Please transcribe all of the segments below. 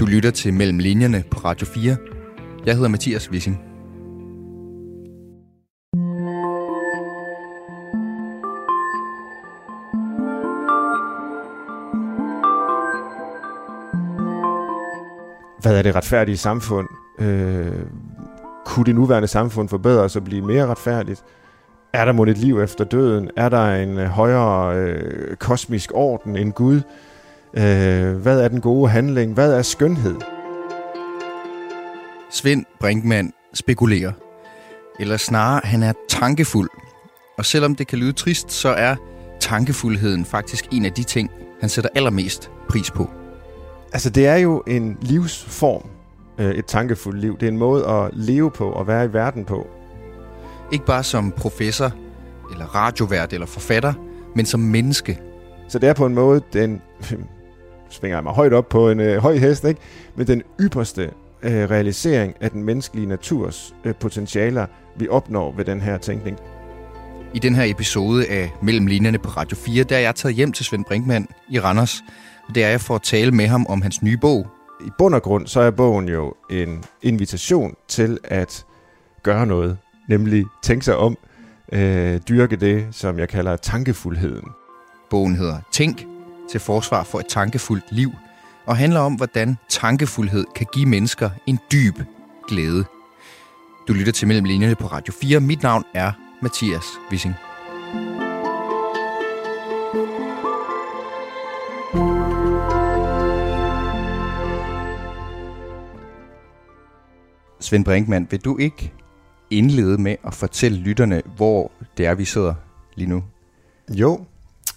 Du lytter til Mellem Linjerne på Radio 4. Jeg hedder Mathias Wissing. Hvad er det retfærdige samfund? Øh, kunne det nuværende samfund forbedres og blive mere retfærdigt? Er der måske et liv efter døden? Er der en øh, højere øh, kosmisk orden end Gud? Øh, hvad er den gode handling? Hvad er skønhed? Svend Brinkmann spekulerer. Eller snarere, han er tankefuld. Og selvom det kan lyde trist, så er tankefuldheden faktisk en af de ting, han sætter allermest pris på. Altså, det er jo en livsform, øh, et tankefuldt liv. Det er en måde at leve på og være i verden på. Ikke bare som professor, eller radiovært, eller forfatter, men som menneske. Så det er på en måde, den svinger jeg mig højt op på en øh, høj hest, ikke? men den ypperste øh, realisering af den menneskelige naturs øh, potentialer, vi opnår ved den her tænkning. I den her episode af Mellem Linjerne på Radio 4, der er jeg taget hjem til Svend Brinkmann i Randers. Det er jeg for at tale med ham om hans nye bog. I bund og grund, så er bogen jo en invitation til at gøre noget, nemlig tænke sig om, øh, dyrke det, som jeg kalder tankefuldheden. Bogen hedder Tænk til forsvar for et tankefuldt liv, og handler om, hvordan tankefuldhed kan give mennesker en dyb glæde. Du lytter til Mellem Linjerne på Radio 4. Mit navn er Mathias Wissing. Svend Brinkmann, vil du ikke indlede med at fortælle lytterne, hvor det er, vi sidder lige nu? Jo,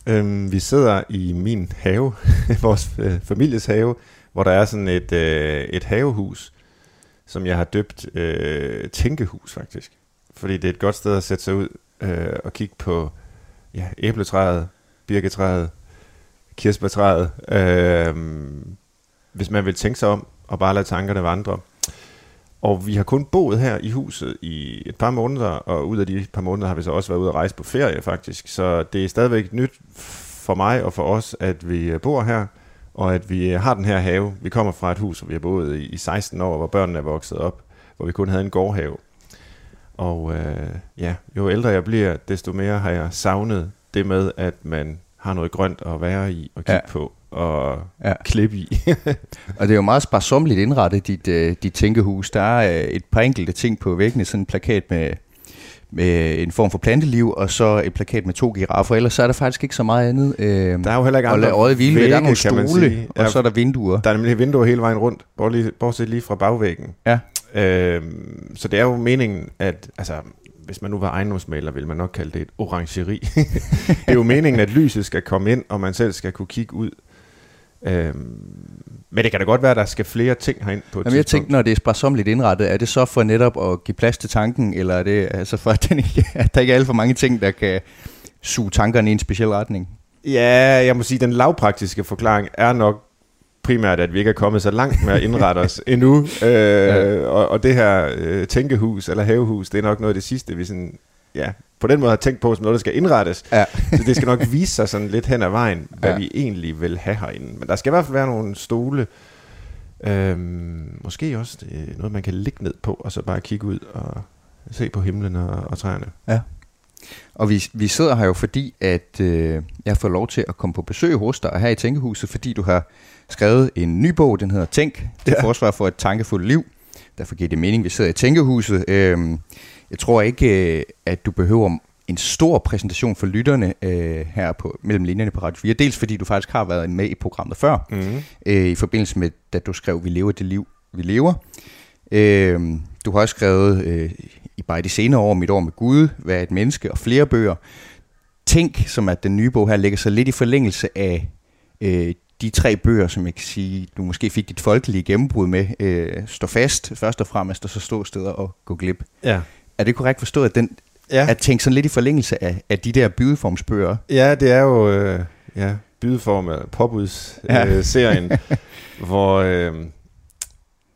øhm, vi sidder i min have, vores øh, families have, hvor der er sådan et, øh, et havehus, som jeg har døbt øh, Tænkehus faktisk. Fordi det er et godt sted at sætte sig ud øh, og kigge på ja, æbletræet, birketræet, kirsebærtræet. Øh, hvis man vil tænke sig om og bare lade tankerne vandre. Og vi har kun boet her i huset i et par måneder, og ud af de par måneder har vi så også været ude at rejse på ferie faktisk. Så det er stadigvæk nyt for mig og for os, at vi bor her, og at vi har den her have. Vi kommer fra et hus, hvor vi har boet i 16 år, hvor børnene er vokset op, hvor vi kun havde en gårdhave. Og øh, ja, jo ældre jeg bliver, desto mere har jeg savnet det med, at man har noget grønt at være i og kigge ja. på og ja. klippe i. og det er jo meget sparsomligt indrettet, dit, uh, dit tænkehus. Der er uh, et par enkelte ting på væggene, sådan en plakat med, med en form for planteliv, og så et plakat med to giraffer. Ellers så er der faktisk ikke så meget andet. Uh, der er jo heller ikke andre øjet hvile vægge, Der er nogle stole, og så er der vinduer. Der er nemlig vinduer hele vejen rundt, bortset lige fra bagvæggen. Ja. Uh, så det er jo meningen, at altså, hvis man nu var ejendomsmaler, ville man nok kalde det et orangeri. det er jo meningen, at lyset skal komme ind, og man selv skal kunne kigge ud. Øhm, men det kan da godt være, at der skal flere ting herind på et Jamen, jeg tænkte, når det er sparsomligt indrettet, er det så for netop at give plads til tanken, eller er det altså for, at, den ikke, at der ikke er alt for mange ting, der kan suge tankerne i en speciel retning? Ja, jeg må sige, den lavpraktiske forklaring er nok primært, at vi ikke er kommet så langt med at indrette os endnu. Øh, ja. og, og det her øh, tænkehus, eller havehus, det er nok noget af det sidste, vi sådan, ja, på den måde har tænkt på som noget, der skal indrettes. Ja. så det skal nok vise sig sådan lidt hen ad vejen, hvad ja. vi egentlig vil have herinde. Men der skal i hvert fald være nogle stole, øhm, måske også det noget, man kan ligge ned på, og så bare kigge ud og se på himlen og, og træerne. Ja. Og vi, vi sidder her jo fordi, at øh, jeg får lov til at komme på besøg hos dig her i Tænkehuset, fordi du har skrevet en ny bog, den hedder Tænk, det ja. forsvar for et tankefuldt liv. Derfor giver det mening, at vi sidder i Tænkehuset. Øh, jeg tror ikke, øh, at du behøver en stor præsentation for lytterne øh, her på mellem linjerne på Radio 4. Dels fordi du faktisk har været med i programmet før, mm. øh, i forbindelse med, da du skrev Vi lever det liv, vi lever. Øh, du har også skrevet øh, i bare de senere år, Mit år med Gud, Hvad er et menneske og flere bøger. Tænk, som at den nye bog her ligger så lidt i forlængelse af øh, de tre bøger, som jeg kan sige, du måske fik dit folkelige gennembrud med, øh, stå fast først og fremmest, og så stå steder og gå glip. Ja. Er det korrekt forstået, at den ja. at tænke sådan lidt i forlængelse af, af de der bydeformsbøger? Ja, det er jo øh, ja, bydeform af påbudsserien, ja. øh, hvor øh,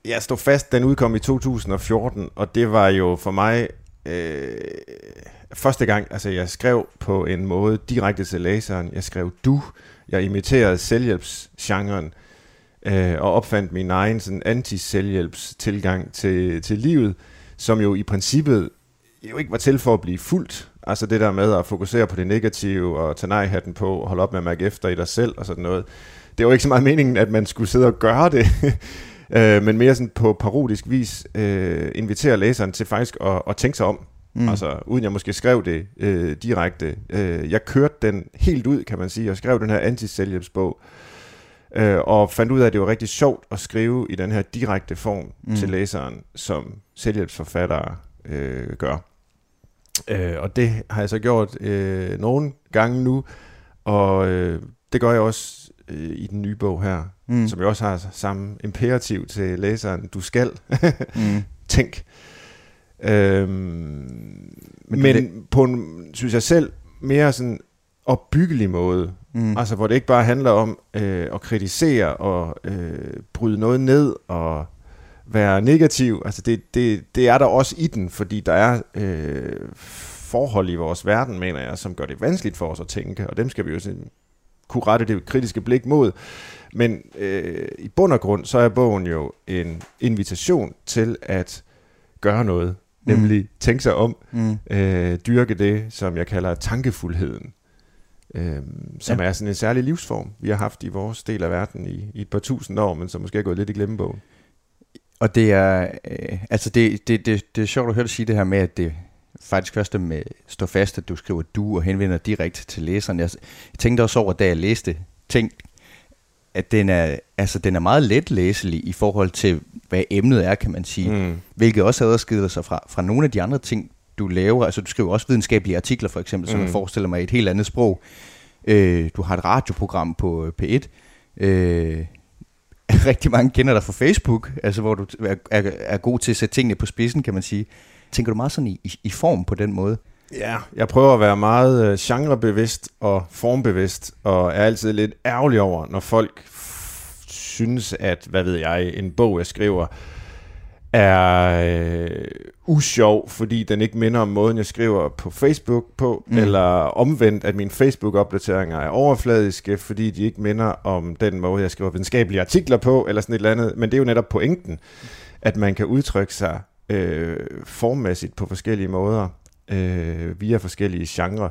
jeg stod fast, den udkom i 2014, og det var jo for mig øh, første gang, altså jeg skrev på en måde direkte til læseren. Jeg skrev du, jeg imiterede selvhjælpsgenren, øh, og opfandt min egen sådan anti-selvhjælps tilgang til, til livet, som jo i princippet jo ikke var til for at blive fuldt. Altså det der med at fokusere på det negative og tage nej-hatten på og holde op med at mærke efter i dig selv og sådan noget. Det var ikke så meget meningen, at man skulle sidde og gøre det, øh, men mere sådan på parodisk vis øh, invitere læseren til faktisk at, at tænke sig om. Mm. Altså uden jeg måske skrev det øh, direkte. Øh, jeg kørte den helt ud, kan man sige, og skrev den her anti-selvhjælpsbog. Øh, og fandt ud af, at det var rigtig sjovt at skrive i den her direkte form mm. til læseren, som selvhjælpsforfattere øh, gør. Øh, og det har jeg så gjort øh, nogle gange nu, og øh, det gør jeg også øh, i den nye bog her, mm. som jeg også har samme imperativ til læseren. Du skal. mm. Tænk. Øhm, men men det... på en, synes jeg selv, mere sådan opbyggelig måde. Mm. Altså, hvor det ikke bare handler om øh, at kritisere og øh, bryde noget ned og være negativ. Altså, det, det, det er der også i den, fordi der er øh, forhold i vores verden, mener jeg, som gør det vanskeligt for os at tænke, og dem skal vi jo sådan, kunne rette det kritiske blik mod. Men øh, i bund og grund, så er bogen jo en invitation til at gøre noget, mm. nemlig tænke sig om, mm. øh, dyrke det, som jeg kalder tankefuldheden øh, som ja. er sådan en særlig livsform, vi har haft i vores del af verden i, i et par tusind år, men som måske er gået lidt i glemmebogen. Og det er, øh, altså det, det, det, det er sjovt at høre dig sige det her med, at det faktisk først med stå fast, at du skriver du og henvender direkte til læseren. Jeg, tænkte også over, da jeg læste ting, at den er, altså, den er meget let læselig i forhold til, hvad emnet er, kan man sige. Mm. Hvilket også adskiller sig fra, fra nogle af de andre ting, du laver. Altså du skriver også videnskabelige artikler for eksempel, som mm. jeg forestiller mig i et helt andet sprog. Øh, du har et radioprogram på øh, P1. Øh, rigtig mange kender dig fra Facebook, altså hvor du er, er, er god til at sætte tingene på spidsen, kan man sige. Tænker du meget sådan i, i, i form på den måde? Ja, jeg prøver at være meget øh, genrebevidst og formbevidst, og er altid lidt ærgerlig over, når folk synes, at, hvad ved jeg, en bog, jeg skriver, er øh, usjov, fordi den ikke minder om måden, jeg skriver på Facebook på, mm. eller omvendt, at mine Facebook-opdateringer er overfladiske, fordi de ikke minder om den måde, jeg skriver videnskabelige artikler på, eller sådan et eller andet. Men det er jo netop pointen, at man kan udtrykke sig øh, formmæssigt på forskellige måder, øh, via forskellige genrer.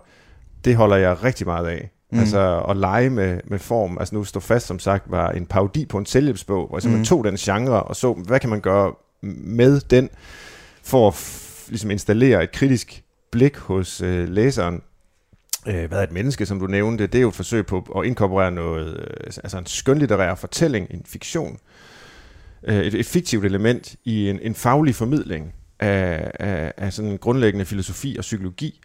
Det holder jeg rigtig meget af. Mm. Altså at lege med, med form. Altså nu stå fast, som sagt, var en parodi på en selvhjælpsbog, hvor man mm. tog den genre og så, hvad kan man gøre med den, for at ligesom installere et kritisk blik hos øh, læseren. Øh, hvad er et menneske, som du nævnte? Det er jo et forsøg på at inkorporere noget, øh, altså en skønlitterær fortælling, en fiktion, øh, et, et fiktivt element i en, en faglig formidling af, af, af sådan en grundlæggende filosofi og psykologi.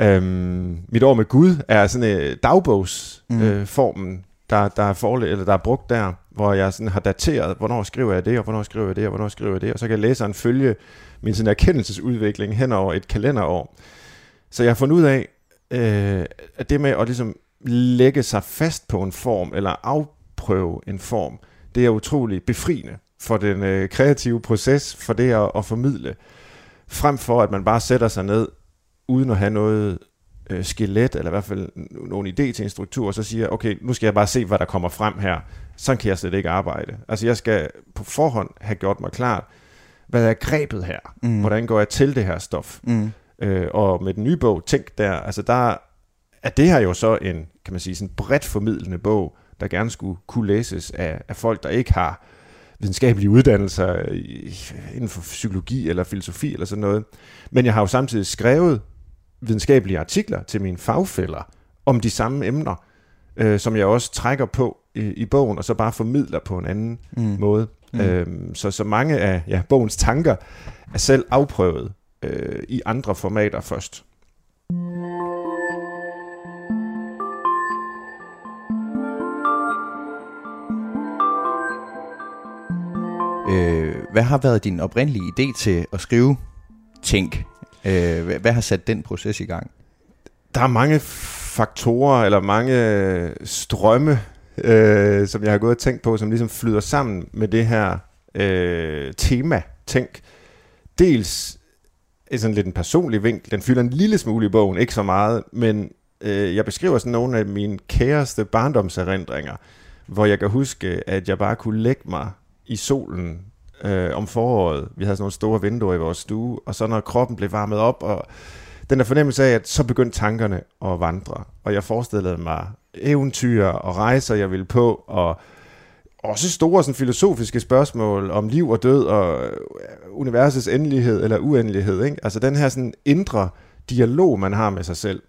Øhm, mit år med Gud er sådan en dagbogsformen, mm. øh, der, der, er forle- eller der er brugt der, hvor jeg sådan har dateret, hvornår skriver jeg det, og hvornår skriver jeg det, og hvornår skriver jeg det, og så kan læseren følge min sådan erkendelsesudvikling hen over et kalenderår. Så jeg har fundet ud af, øh, at det med at ligesom lægge sig fast på en form, eller afprøve en form, det er utrolig befriende for den øh, kreative proces, for det at, at formidle, frem for at man bare sætter sig ned, uden at have noget øh, skelet, eller i hvert fald nogen idé til en struktur, og så siger okay, nu skal jeg bare se, hvad der kommer frem her. Sådan kan jeg slet ikke arbejde. Altså jeg skal på forhånd have gjort mig klart, hvad er grebet her? Mm. Hvordan går jeg til det her stof? Mm. Øh, og med den nye bog, Tænk der, altså der er det her jo så en, kan man sige, sådan bredt formidlende bog, der gerne skulle kunne læses af, af folk, der ikke har videnskabelige uddannelser inden for psykologi eller filosofi eller sådan noget. Men jeg har jo samtidig skrevet videnskabelige artikler til mine fagfælder om de samme emner, øh, som jeg også trækker på i, i bogen, og så bare formidler på en anden mm. måde. Mm. Øhm, så, så mange af ja, bogens tanker er selv afprøvet øh, i andre formater først. Øh, hvad har været din oprindelige idé til at skrive Tænk? Øh, hvad, har sat den proces i gang? Der er mange faktorer, eller mange strømme, øh, som jeg har gået og tænkt på, som ligesom flyder sammen med det her øh, tema, tænk. Dels er sådan lidt en personlig vinkel, den fylder en lille smule i bogen, ikke så meget, men øh, jeg beskriver sådan nogle af mine kæreste barndomserindringer, hvor jeg kan huske, at jeg bare kunne lægge mig i solen øh, om foråret. Vi havde sådan nogle store vinduer i vores stue, og så når kroppen blev varmet op, og den der fornemmelse af, at så begyndte tankerne at vandre. Og jeg forestillede mig eventyr og rejser, jeg ville på, og også store sådan, filosofiske spørgsmål om liv og død og øh, universets endelighed eller uendelighed. Ikke? Altså den her sådan indre dialog, man har med sig selv,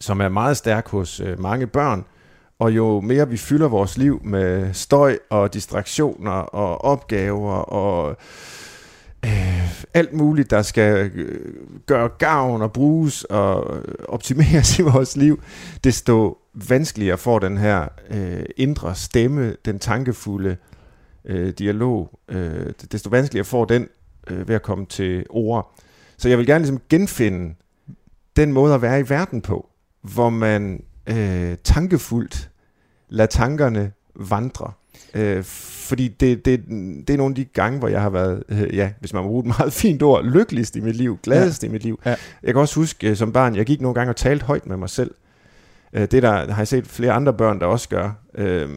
som er meget stærk hos øh, mange børn, og jo mere vi fylder vores liv med støj og distraktioner og opgaver og øh, alt muligt, der skal øh, gøre gavn og bruges og øh, optimeres i vores liv, desto vanskeligere får den her øh, indre stemme, den tankefulde øh, dialog, øh, desto vanskeligere får den øh, ved at komme til ord. Så jeg vil gerne ligesom genfinde den måde at være i verden på, hvor man øh, tankefuldt lader tankerne vandre. Øh, fordi det, det, det er nogle af de gange, hvor jeg har været, øh, ja, hvis man må bruge et meget fint ord, lykkeligst i mit liv, gladest ja. i mit liv. Ja. Jeg kan også huske øh, som barn, jeg gik nogle gange og talte højt med mig selv. Øh, det der har jeg set flere andre børn, der også gør. Øh,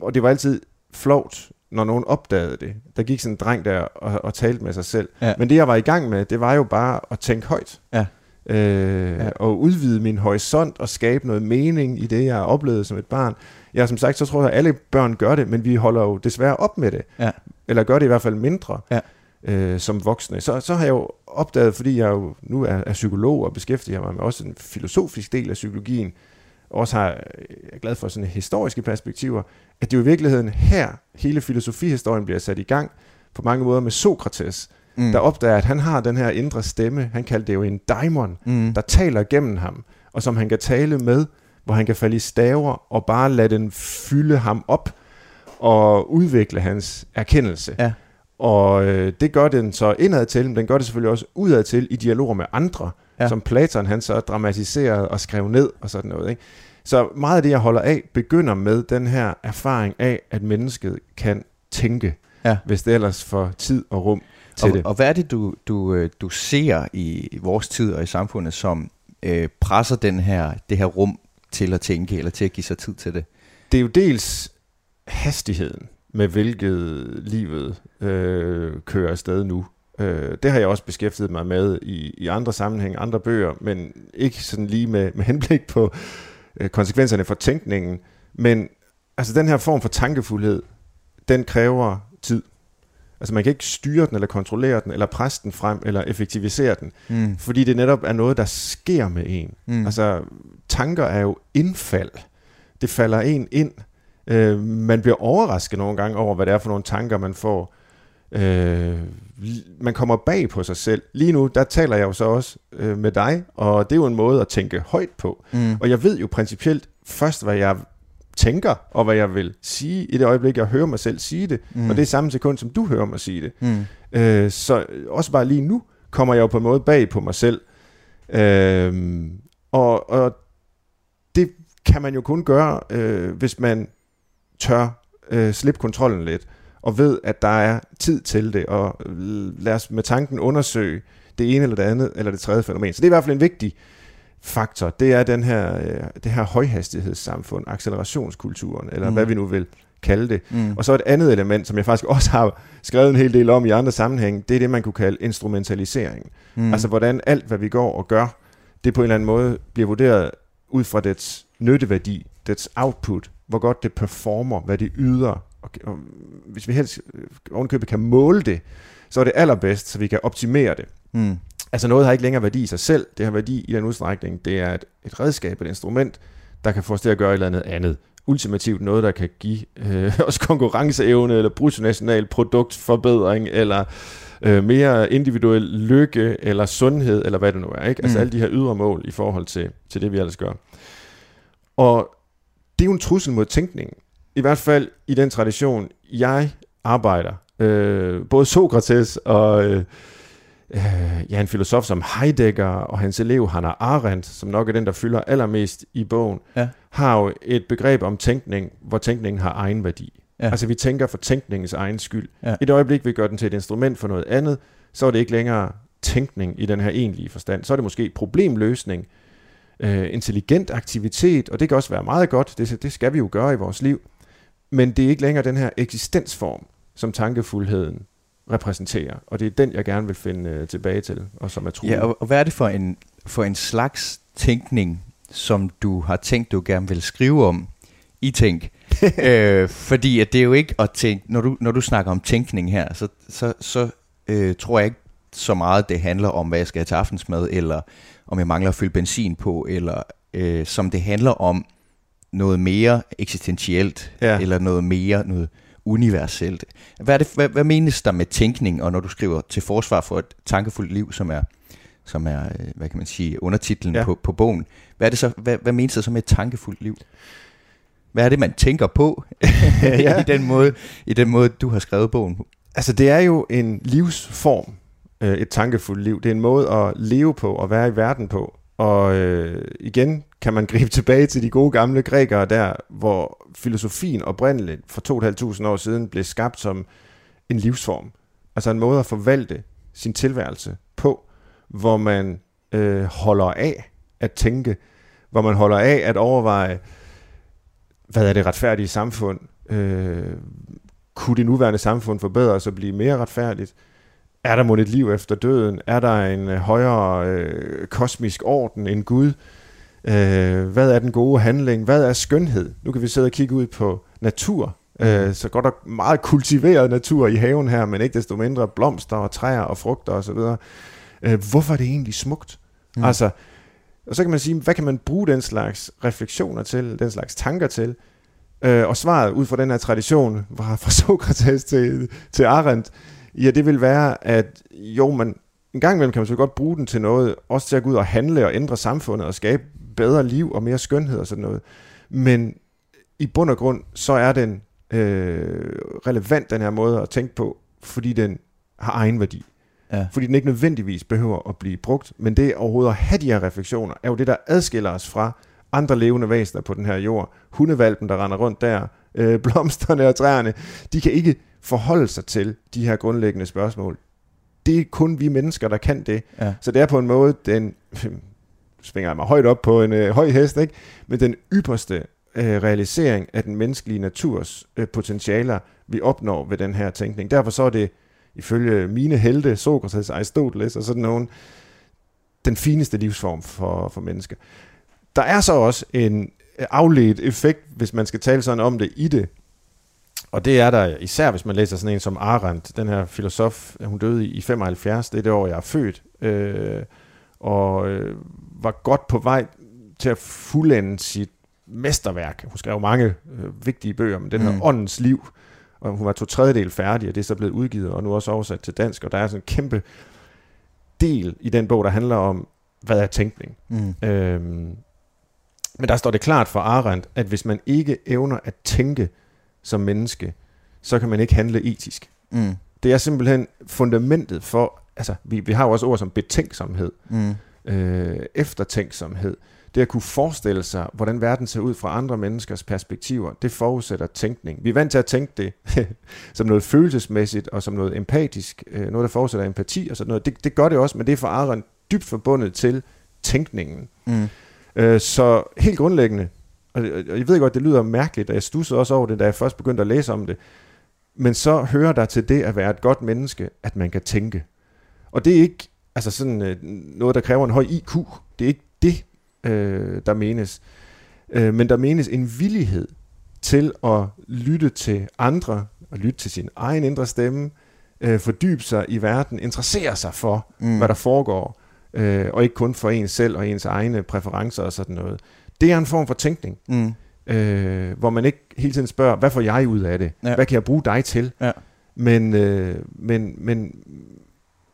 og det var altid flovt, når nogen opdagede det. Der gik sådan en dreng der og, og talte med sig selv. Ja. Men det jeg var i gang med, det var jo bare at tænke højt. Ja. Øh, ja. Og udvide min horisont og skabe noget mening i det, jeg har oplevet som et barn. Ja, som sagt, så tror jeg, at alle børn gør det, men vi holder jo desværre op med det. Ja. Eller gør det i hvert fald mindre ja. øh, som voksne. Så, så har jeg jo opdaget, fordi jeg jo nu er, er psykolog og beskæftiger mig med også en filosofisk del af psykologien, også har, jeg er glad for sådan historiske perspektiver, at det jo i virkeligheden her, hele filosofihistorien bliver sat i gang, på mange måder med Sokrates, mm. der opdager, at han har den her indre stemme, han kaldte det jo en daimon, mm. der taler gennem ham, og som han kan tale med, hvor han kan falde i staver og bare lade den fylde ham op og udvikle hans erkendelse. Ja. Og øh, det gør den så indad til, men den gør det selvfølgelig også udad til i dialoger med andre, ja. som Platon han så dramatiserede og skrev ned og sådan noget. Ikke? Så meget af det, jeg holder af, begynder med den her erfaring af, at mennesket kan tænke, ja. hvis det ellers får tid og rum til og, det. Og hvad er det, du, du, øh, du ser i vores tid og i samfundet, som øh, presser den her, det her rum til at tænke, eller til at give sig tid til det? Det er jo dels hastigheden, med hvilket livet øh, kører afsted nu. Øh, det har jeg også beskæftiget mig med i, i andre sammenhæng, andre bøger, men ikke sådan lige med, med henblik på øh, konsekvenserne for tænkningen. Men altså den her form for tankefuldhed, den kræver tid. Altså man kan ikke styre den, eller kontrollere den, eller presse den frem, eller effektivisere den, mm. fordi det netop er noget, der sker med en. Mm. Altså tanker er jo indfald. Det falder en ind. Øh, man bliver overrasket nogle gange over, hvad det er for nogle tanker, man får. Øh, man kommer bag på sig selv. Lige nu, der taler jeg jo så også øh, med dig, og det er jo en måde at tænke højt på. Mm. Og jeg ved jo principielt først, hvad jeg tænker, og hvad jeg vil sige i det øjeblik, jeg hører mig selv sige det. Mm. Og det er samme sekund, som du hører mig sige det. Mm. Øh, så også bare lige nu kommer jeg jo på en måde bag på mig selv. Øh, og, og det kan man jo kun gøre, øh, hvis man tør øh, slippe kontrollen lidt, og ved, at der er tid til det, og lad os med tanken undersøge det ene eller det andet, eller det tredje fænomen. Så det er i hvert fald en vigtig faktor, det er den her, øh, det her højhastighedssamfund, accelerationskulturen, eller mm. hvad vi nu vil kalde det. Mm. Og så et andet element, som jeg faktisk også har skrevet en hel del om i andre sammenhæng, det er det, man kunne kalde instrumentalisering. Mm. Altså hvordan alt, hvad vi går og gør, det på en eller anden måde bliver vurderet ud fra dets nytteværdi, dets output, hvor godt det performer, hvad det yder. Og, og hvis vi helst øh, ovenkøbet kan måle det, så er det allerbedst, så vi kan optimere det. Mm. Altså noget har ikke længere værdi i sig selv, det har værdi i den udstrækning. Det er et, et redskab, et instrument, der kan få os til at gøre et eller andet andet. Ultimativt noget, der kan give øh, os konkurrenceevne, eller bruttonational produktforbedring, eller øh, mere individuel lykke, eller sundhed, eller hvad det nu er. Ikke? Altså mm. alle de her ydre mål i forhold til, til det, vi ellers gør. Og det er jo en trussel mod tænkningen. I hvert fald i den tradition, jeg arbejder. Øh, både Sokrates og... Øh, øh, ja, en filosof som Heidegger og hans elev Hannah Arendt, som nok er den, der fylder allermest i bogen, ja. har jo et begreb om tænkning, hvor tænkningen har egen værdi. Ja. Altså vi tænker for tænkningens egen skyld. Ja. I det øjeblik, vi gør den til et instrument for noget andet, så er det ikke længere tænkning i den her egentlige forstand. Så er det måske problemløsning, øh, intelligent aktivitet, og det kan også være meget godt, det, det skal vi jo gøre i vores liv, men det er ikke længere den her eksistensform, som tankefuldheden repræsenterer, og det er den, jeg gerne vil finde øh, tilbage til, og som er truet. Ja, og, og hvad er det for en, for en slags tænkning, som du har tænkt, du gerne vil skrive om i Tænk? øh, fordi at det er jo ikke at tænke, når du, når du snakker om tænkning her, så, så, så øh, tror jeg ikke så meget, det handler om, hvad jeg skal have til aftensmad, eller om jeg mangler at fylde benzin på, eller øh, som det handler om noget mere eksistentielt, ja. eller noget mere noget universelt. Hvad, er det, hvad, hvad menes der med tænkning, og når du skriver til forsvar for et tankefuldt liv, som er, som er øh, hvad kan man sige, undertitlen ja. på, på bogen, hvad, er det så, hvad, hvad menes der så med et tankefuldt liv? Hvad er det, man tænker på ja. i, den måde, i den måde, du har skrevet bogen på? Altså, det er jo en livsform, øh, et tankefuldt liv. Det er en måde at leve på og være i verden på. Og øh, igen kan man gribe tilbage til de gode gamle grækere der, hvor filosofien oprindeligt for 2.500 år siden blev skabt som en livsform. Altså en måde at forvalte sin tilværelse på, hvor man øh, holder af at tænke, hvor man holder af at overveje, hvad er det retfærdige samfund? Øh, kunne det nuværende samfund forbedres og blive mere retfærdigt? Er der måske et liv efter døden? Er der en øh, højere øh, kosmisk orden end Gud? Øh, hvad er den gode handling? Hvad er skønhed? Nu kan vi sidde og kigge ud på natur. Mm. Øh, så går der meget kultiveret natur i haven her, men ikke desto mindre blomster og træer og frugter osv. Øh, hvorfor er det egentlig smukt? Mm. Altså, og så kan man sige, hvad kan man bruge den slags refleksioner til, den slags tanker til? Øh, og svaret ud fra den her tradition, fra, fra Sokrates til, til Arendt, ja, det vil være, at jo, man, en gang imellem kan man så godt bruge den til noget, også til at gå ud og handle og ændre samfundet og skabe bedre liv og mere skønhed og sådan noget. Men i bund og grund, så er den øh, relevant, den her måde at tænke på, fordi den har egen værdi. Ja. Fordi den ikke nødvendigvis behøver at blive brugt, men det overhovedet at have de her refleksioner, er jo det, der adskiller os fra andre levende væsener på den her jord. Hundevalpen, der render rundt der, øh, blomsterne og træerne, de kan ikke forholde sig til de her grundlæggende spørgsmål. Det er kun vi mennesker, der kan det. Ja. Så det er på en måde den, svinger jeg mig højt op på en øh, høj hest, ikke? men den ypperste øh, realisering af den menneskelige naturs øh, potentialer, vi opnår ved den her tænkning. Derfor så er det, ifølge mine helte, Sokrates, Aristoteles og sådan nogen, den fineste livsform for, for mennesker. Der er så også en afledt effekt, hvis man skal tale sådan om det i det, og det er der især, hvis man læser sådan en som Arendt, den her filosof, hun døde i 75, det er det år, jeg er født, øh, og øh, var godt på vej til at fuldende sit mesterværk. Hun skrev mange øh, vigtige bøger, men den her mm. Åndens Liv, og hun var to tredjedel færdig, og det er så blevet udgivet, og nu også oversat til dansk, og der er sådan en kæmpe del i den bog, der handler om, hvad er tænkning. Mm. Øhm, men der står det klart for Arendt, at hvis man ikke evner at tænke som menneske, så kan man ikke handle etisk. Mm. Det er simpelthen fundamentet for, altså vi, vi har jo også ord som betænksomhed, mm. øh, eftertænksomhed. Det at kunne forestille sig, hvordan verden ser ud fra andre menneskers perspektiver, det forudsætter tænkning. Vi er vant til at tænke det som noget følelsesmæssigt og som noget empatisk, øh, noget der forudsætter empati og sådan noget. Det, det gør det også, men det er for Arendt dybt forbundet til tænkningen. Mm. Øh, så helt grundlæggende, og jeg ved godt, det lyder mærkeligt, og jeg stussede også over det, da jeg først begyndte at læse om det, men så hører der til det at være et godt menneske, at man kan tænke. Og det er ikke altså sådan øh, noget, der kræver en høj IQ. Det er ikke det, øh, der menes. Øh, men der menes en villighed til at lytte til andre, og lytte til sin egen indre stemme, øh, fordybe sig i verden, interessere sig for, mm. hvad der foregår, øh, og ikke kun for ens selv og ens egne præferencer og sådan noget. Det er en form for tænkning, mm. øh, hvor man ikke hele tiden spørger, hvad får jeg ud af det? Ja. Hvad kan jeg bruge dig til? Ja. Men, øh, men, men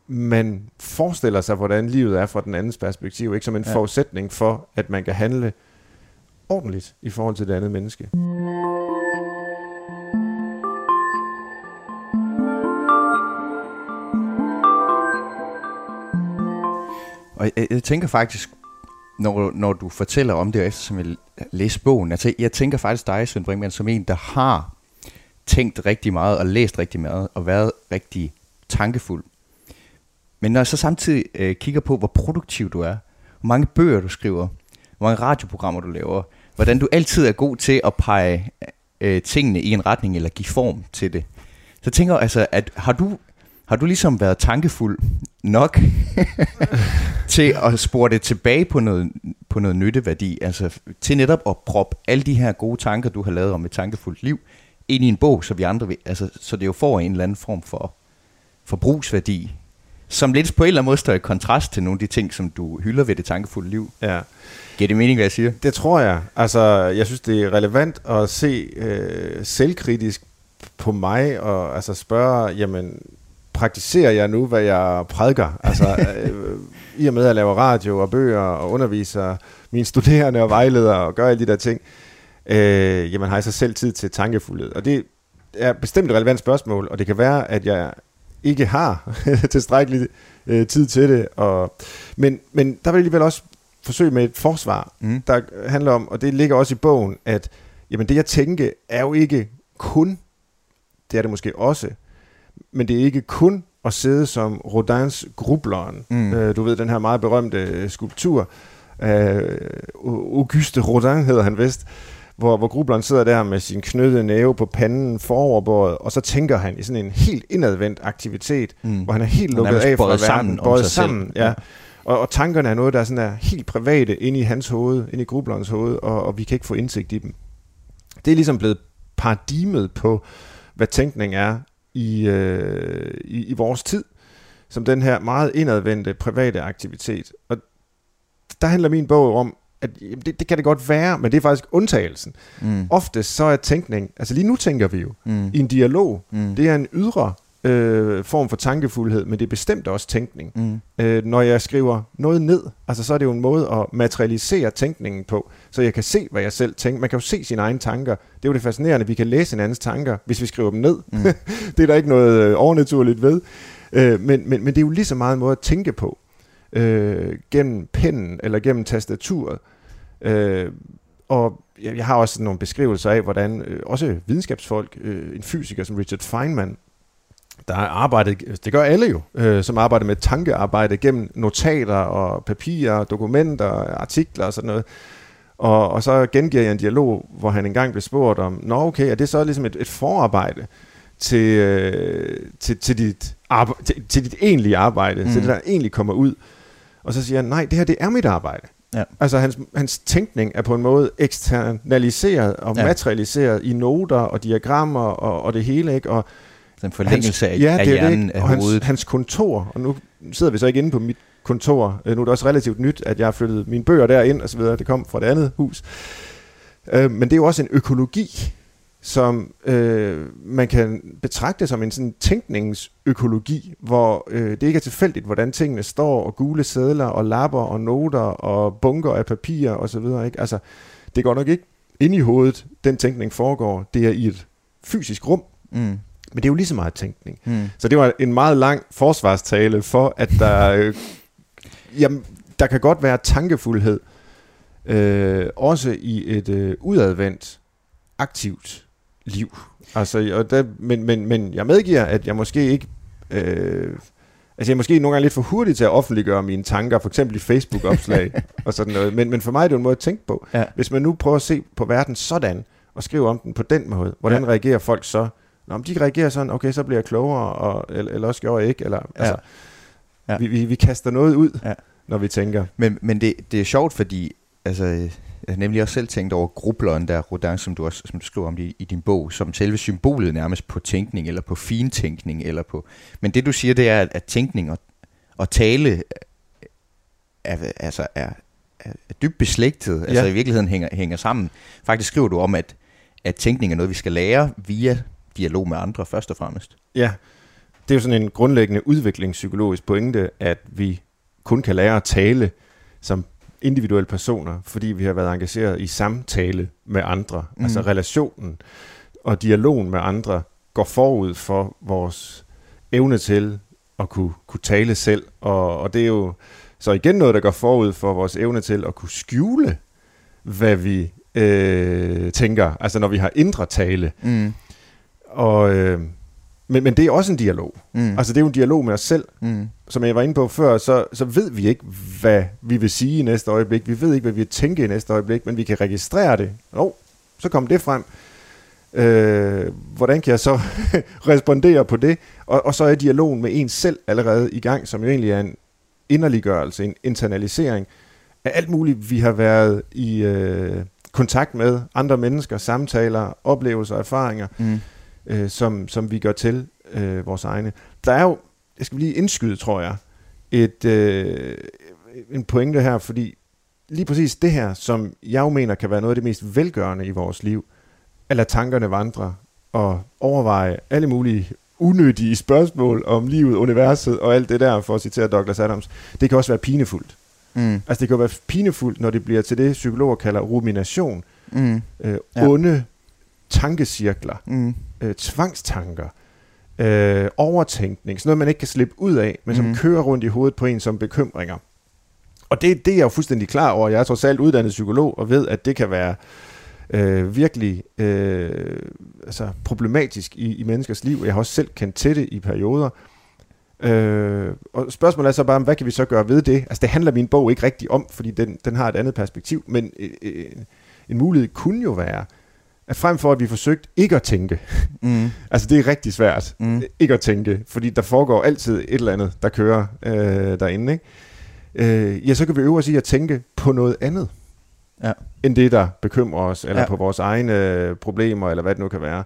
man forestiller sig, hvordan livet er fra den andens perspektiv, ikke som en ja. forudsætning for, at man kan handle ordentligt i forhold til det andet menneske. Og jeg, jeg tænker faktisk, når, når du fortæller om det, og eftersom jeg læser bogen, altså, jeg tænker faktisk dig, Svend Brinkmann, som en, der har tænkt rigtig meget, og læst rigtig meget, og været rigtig tankefuld. Men når jeg så samtidig øh, kigger på, hvor produktiv du er, hvor mange bøger du skriver, hvor hvor mange radioprogrammer du laver, hvordan du altid er god til at pege øh, tingene i en retning, eller give form til det. Så tænker jeg altså, at har du, har du ligesom været tankefuld nok til at spore det tilbage på noget, på noget nytteværdi, altså til netop at proppe alle de her gode tanker, du har lavet om et tankefuldt liv, ind i en bog, så vi andre vil, altså, så det jo får en eller anden form for forbrugsværdi, som lidt på en eller anden måde står i kontrast til nogle af de ting, som du hylder ved det tankefulde liv. Ja. Giver det mening, hvad jeg siger? Det tror jeg. Altså, jeg synes, det er relevant at se øh, selvkritisk på mig, og altså spørge, jamen, praktiserer jeg nu, hvad jeg prædiker? Altså, øh, i og med at jeg laver radio og bøger og underviser mine studerende og vejledere og gør alle de der ting, øh, jamen har jeg så selv tid til tankefuldhed? Og det er bestemt et relevant spørgsmål, og det kan være, at jeg ikke har tilstrækkelig øh, tid til det. Og, men, men der vil jeg alligevel også forsøge med et forsvar, mm. der handler om, og det ligger også i bogen, at jamen det jeg tænker er jo ikke kun, det er det måske også, men det er ikke kun at sidde som Rodins grubleren. Mm. Øh, du ved, den her meget berømte øh, skulptur, øh, Auguste Rodin hedder han vist, hvor, hvor grubleren sidder der med sin knyttede næve på panden foroverbåret, og så tænker han i sådan en helt indadvendt aktivitet, mm. hvor han er helt lukket af fra verden, både sammen. Ja. Og, og tankerne er noget, der er, sådan er helt private inde i hans hoved, inde i grublerens hoved, og, og vi kan ikke få indsigt i dem. Det er ligesom blevet paradigmet på, hvad tænkning er i, øh, i, i vores tid, som den her meget indadvendte private aktivitet. Og der handler min bog om, at jamen, det, det kan det godt være, men det er faktisk undtagelsen. Mm. Ofte så er tænkning, altså lige nu tænker vi jo mm. i en dialog, mm. det er en ydre øh, form for tankefuldhed, men det er bestemt også tænkning. Mm. Øh, når jeg skriver noget ned, altså så er det jo en måde at materialisere tænkningen på, så jeg kan se, hvad jeg selv tænker. Man kan jo se sine egne tanker. Det er jo det fascinerende, vi kan læse andens tanker, hvis vi skriver dem ned. Mm. det er der ikke noget øh, overnaturligt ved. Øh, men, men, men det er jo lige så meget en måde at tænke på, øh, gennem pennen eller gennem tastaturet. Øh, og jeg har også nogle beskrivelser af, hvordan øh, også videnskabsfolk, øh, en fysiker som Richard Feynman, der er arbejdet, det gør alle jo, øh, som arbejder med tankearbejde gennem notater og papirer, dokumenter, artikler og sådan noget. Og, og så gengiver jeg en dialog, hvor han engang blev spurgt om, nå okay, er det så ligesom et, et forarbejde til, øh, til, til, dit arbe- til, til dit egentlige arbejde, mm. til det, der egentlig kommer ud. Og så siger han, nej, det her det er mit arbejde. Ja. Altså hans, hans tænkning er på en måde eksternaliseret og ja. materialiseret i noter og diagrammer og, og det hele, ikke? Og en forlængelse hans, af, ja, af det hjernen det, af og hovedet. Hans, hans kontor, og nu sidder vi så ikke inde på mit kontor. Øh, nu er det også relativt nyt, at jeg har flyttet mine bøger derind og så videre. Det kom fra det andet hus. Øh, men det er jo også en økologi, som øh, man kan betragte som en sådan tænkningsøkologi, hvor øh, det ikke er tilfældigt, hvordan tingene står, og gule sædler, og lapper, og noter, og bunker af papir, og så videre. Ikke? Altså, det går nok ikke ind i hovedet, den tænkning foregår. Det er i et fysisk rum. Mm. Men det er jo lige så meget tænkning. Mm. Så det var en meget lang forsvarstale for, at der, øh, jamen, der kan godt være tankefuldhed, øh, også i et øh, udadvendt, aktivt liv. Altså, og der, men, men, men jeg medgiver, at jeg måske ikke... Øh, altså, jeg er måske nogle gange lidt for hurtig til at offentliggøre mine tanker, for eksempel i Facebook-opslag og sådan noget. Men, men for mig er det jo en måde at tænke på. Ja. Hvis man nu prøver at se på verden sådan, og skrive om den på den måde, hvordan ja. reagerer folk så? Nå, om de reagerer sådan, okay, så bliver jeg klogere, og, eller, eller også gjorde jeg ikke. Eller, ja. altså, ja. Vi, vi, vi kaster noget ud, ja. når vi tænker. Men, men det, det er sjovt, fordi altså, jeg har nemlig også selv tænkt over grubleren der, Rodin, som du også som du skriver om i, i din bog, som selve symbolet nærmest på tænkning, eller på fintænkning, eller på... Men det du siger, det er, at, at tænkning og, og tale er, altså er, er, er dybt beslægtet, ja. altså i virkeligheden hænger, hænger sammen. Faktisk skriver du om, at, at tænkning er noget, vi skal lære via dialog med andre først og fremmest. Ja, det er jo sådan en grundlæggende udviklingspsykologisk pointe, at vi kun kan lære at tale som individuelle personer, fordi vi har været engageret i samtale med andre. Mm. Altså relationen og dialogen med andre går forud for vores evne til at kunne, kunne tale selv. Og, og det er jo så igen noget, der går forud for vores evne til at kunne skjule, hvad vi øh, tænker. Altså når vi har indre tale. Mm. Og, øh, Men, men det er også en dialog. Mm. Altså det er jo en dialog med os selv. Mm. Som jeg var inde på før, så, så ved vi ikke, hvad vi vil sige i næste øjeblik. Vi ved ikke, hvad vi vil tænke i næste øjeblik, men vi kan registrere det. Oh, så kom det frem. Øh, hvordan kan jeg så respondere på det? Og, og så er dialogen med en selv allerede i gang, som jo egentlig er en inderliggørelse, en internalisering af alt muligt, vi har været i øh, kontakt med, andre mennesker, samtaler, oplevelser, erfaringer, Mm. Øh, som, som vi gør til øh, vores egne. Der er jo, jeg skal lige indskyde, tror jeg, et, øh, en pointe her, fordi lige præcis det her, som jeg jo mener kan være noget af det mest velgørende i vores liv, at lade tankerne vandre og overveje alle mulige unødige spørgsmål om livet, universet og alt det der, for at citere Douglas Adams, det kan også være pinefuldt. Mm. Altså det kan jo være pinefuldt, når det bliver til det, psykologer kalder rumination, Mm. øh, Ja. onde tankecirkler, Mm. Øh, tvangstanker, øh, overtænkning, sådan noget, man ikke kan slippe ud af, men som Mhm. kører rundt i hovedet på en som bekymringer. Og det, det er jeg jo fuldstændig klar over. Jeg er trods alt uddannet psykolog og ved, at det kan være øh, virkelig øh, altså problematisk i, i menneskers liv. Jeg har også selv kendt til det i perioder. Øh, og spørgsmålet er så bare, hvad kan vi så gøre ved det? Altså det handler min bog ikke rigtig om, fordi den, den har et andet perspektiv, men øh, øh, en mulighed kunne jo være, at frem for at vi forsøgt ikke at tænke, Mm. altså det er rigtig svært Mm. ikke at tænke, fordi der foregår altid et eller andet, der kører øh, derinde, ikke? Øh, ja, så kan vi øve os i at tænke på noget andet, Ja. end det, der bekymrer os, eller Ja. på vores egne øh, problemer, eller hvad det nu kan være.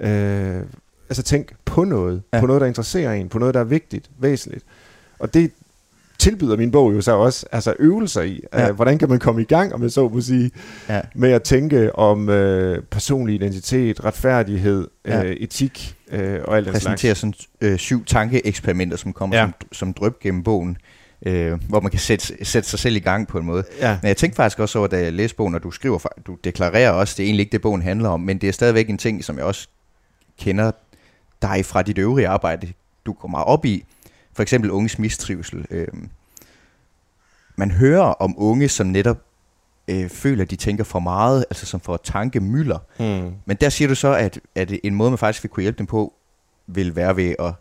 Øh, altså tænk på noget, ja. på noget, der interesserer en, på noget, der er vigtigt, væsentligt. Og det tilbyder min bog jo så også altså øvelser i, Ja. ja. hvordan kan man komme i gang, om jeg så må sige, Ja. med at tænke om øh, personlig identitet, retfærdighed, Ja. øh, etik øh, og alt den slags. præsenterer sådan øh, syv tankeeksperimenter, som kommer ja. Som, som drøb gennem bogen, øh, hvor man kan sætte, sætte sig selv i gang på en måde. Ja, Men jeg tænkte faktisk også over, da jeg læste bogen, og du skriver, du deklarerer også, det er egentlig ikke det, bogen handler om, men det er stadigvæk en ting, som jeg også kender dig fra dit øvrige arbejde, du går meget op i. For eksempel unges mistrivsel. Øh, man hører om unge, som netop øh, føler, at de tænker for meget, altså som får tankemylder. hmm. Men der siger du så, at, at en måde, man faktisk vil kunne hjælpe dem på, vil være ved at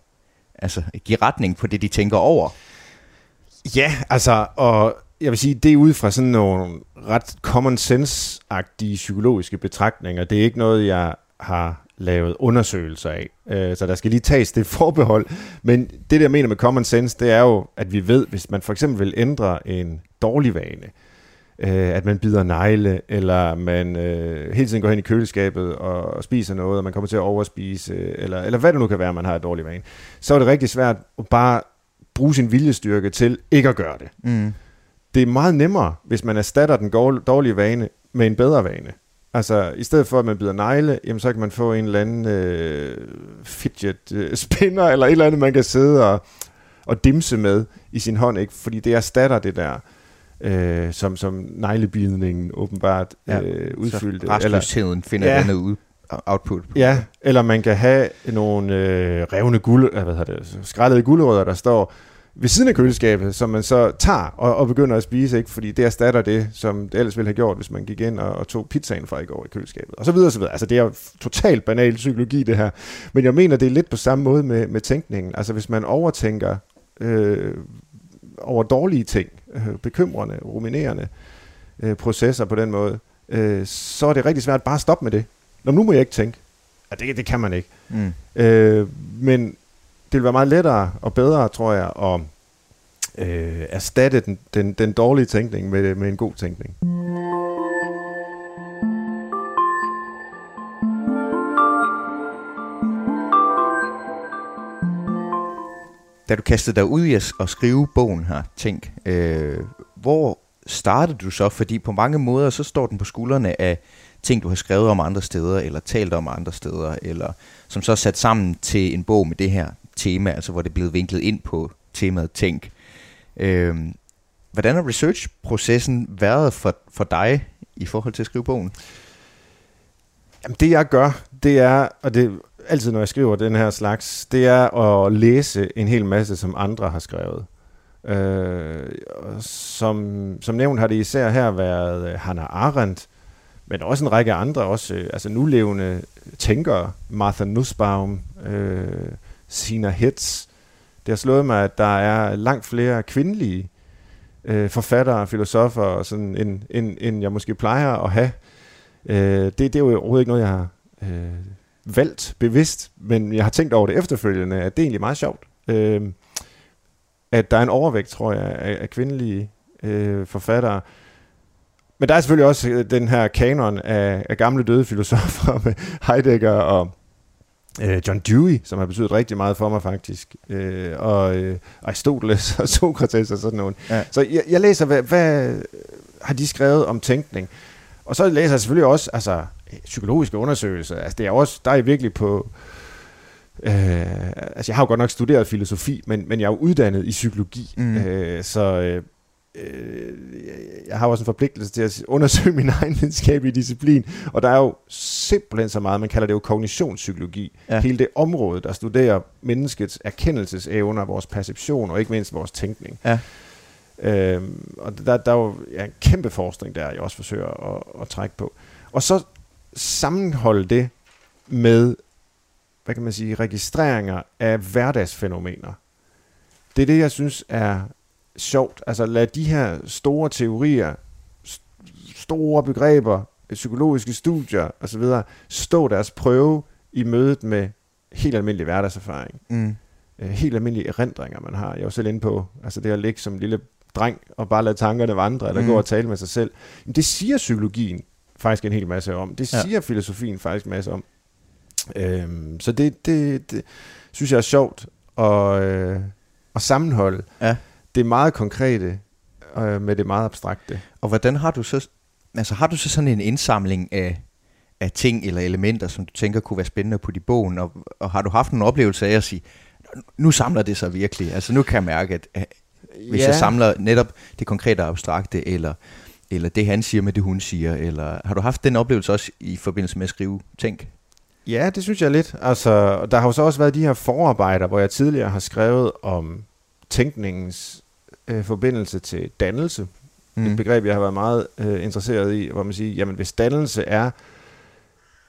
altså, give retning på det, de tænker over. ja altså, og jeg vil sige, det er ud fra sådan nogle ret common sense-agtige psykologiske betragtninger. Det er ikke noget, jeg har lavet undersøgelser af. Øh, så der skal lige tages det forbehold. Men det, der jeg mener med common sense, det er jo, at vi ved, hvis man for eksempel vil ændre en dårlig vane, øh, at man bider negle, eller man øh, hele tiden går hen i køleskabet og, og spiser noget, og man kommer til at overspise, eller, eller hvad det nu kan være, man har et dårlig vane, så er det rigtig svært at bare bruge sin viljestyrke til ikke at gøre det. Mm. Det er meget nemmere, hvis man erstatter den dårlige vane med en bedre vane. Altså, i stedet for at man bider negle, jamen, så kan man få en eller anden øh, fidget øh, spinner, eller et eller andet, man kan sidde og, og dimse med i sin hånd, ikke? fordi det erstatter det der, øh, som, som neglebidningen åbenbart Ja, øh, udfyldte. Så restløsheden finder Ja. andet ud, output. Ja, eller man kan have nogle øh, revne guld, hvad hedder det, skrællede gulerødder, der står ved siden af køleskabet, som man så tager og, og begynder at spise, ikke? fordi det erstatter det, som det ellers ville have gjort, hvis man gik ind og, og tog pizzaen fra i går i køleskabet. Og så videre, og så videre. Altså det er jo totalt banal psykologi, det her. Men jeg mener, det er lidt på samme måde med, med tænkningen. Altså hvis man overtænker øh, over dårlige ting, øh, bekymrende, ruminerende øh, processer på den måde, øh, så er det rigtig svært bare at stoppe med det. Nå, nu må jeg ikke tænke. Ja, det, det kan man ikke. Mm. Øh, men det vil være meget lettere og bedre, tror jeg, at øh, erstatte den, den, den dårlige tænkning med, med en god tænkning. Da du kastede dig ud i at, skrive bogen her, tænk, øh, hvor startede du så? Fordi på mange måder, så står den på skuldrene af ting, du har skrevet om andre steder, eller talt om andre steder, eller som så er sat sammen til en bog med det her tema, altså hvor det er blevet vinklet ind på temaet tænk. Øh, hvordan har researchprocessen været for, for dig i forhold til at skrive bogen? Jamen, det jeg gør, det er, og det altid, når jeg skriver den her slags, det er at læse en hel masse, som andre har skrevet. Øh, og som, som nævnt har det især her været øh, Hannah Arendt, men også en række andre, også øh, altså nulevende tænkere, Martha Nussbaum, øh, Sina Hetz. Det har slået mig, at der er langt flere kvindelige øh, forfattere, filosofer, og sådan, end, end, end jeg måske plejer at have. Øh, det, det er jo overhovedet ikke noget, jeg har øh, valgt bevidst, men jeg har tænkt over det efterfølgende, at det er egentlig meget sjovt. Øh, at der er en overvægt, tror jeg, af, af kvindelige øh, forfattere. Men der er selvfølgelig også øh, den her kanon af, af gamle døde filosofer med Heidegger og øh, John Dewey, som har betydet rigtig meget for mig faktisk, øh, og øh, Aristoteles og Sokrates og sådan noget. Ja. Så jeg, jeg læser, hvad, hvad har de skrevet om tænkning? Og så læser jeg selvfølgelig også altså, psykologiske undersøgelser. Altså, det er også, der er virkelig på... Øh, altså, jeg har jo godt nok studeret filosofi, men, men jeg er jo uddannet i psykologi. Mm. Øh, så øh, øh, jeg har også en forpligtelse til at undersøge min egen videnskabelige disciplin, og der er jo simpelthen så meget, man kalder det jo kognitionspsykologi, ja. hele det område, der studerer menneskets erkendelsesevner, vores perception og ikke mindst vores tænkning. Ja. Øhm, og der, der er jo ja, en kæmpe forskning der, jeg også forsøger at, at trække på. Og så sammenholde det med, hvad kan man sige, registreringer af hverdagsfænomener. Det er det, jeg synes er sjovt. Altså lad de her store teorier, store begreber, psykologiske studier osv. stå deres prøve i mødet med helt almindelig hverdagserfaring. Mm. Øh, helt almindelige erindringer, man har. Jeg jo selv inde på, altså det at ligge som lille dreng og bare lade tankerne vandre, eller mm. gå og tale med sig selv. Men det siger psykologien faktisk en hel masse om. Det siger ja. filosofien faktisk en masse om. Øhm, så det, det, det synes jeg er sjovt at, øh, at sammenholde. Ja det meget konkrete øh, med det meget abstrakte. Og hvordan har du så, altså har du så sådan en indsamling af, af ting eller elementer, som du tænker kunne være spændende på de bogen, og, og har du haft en oplevelse af at sige, nu samler det sig virkelig, altså nu kan jeg mærke, at, at hvis ja. jeg samler netop det konkrete abstrakte, eller, eller det han siger med det hun siger, eller har du haft den oplevelse også i forbindelse med at skrive Tænk? Ja, det synes jeg lidt. Altså, der har jo så også været de her forarbejder, hvor jeg tidligere har skrevet om tænkningens øh, forbindelse til dannelse. Mm. Et begreb, jeg har været meget øh, interesseret i, hvor man siger, jamen hvis dannelse er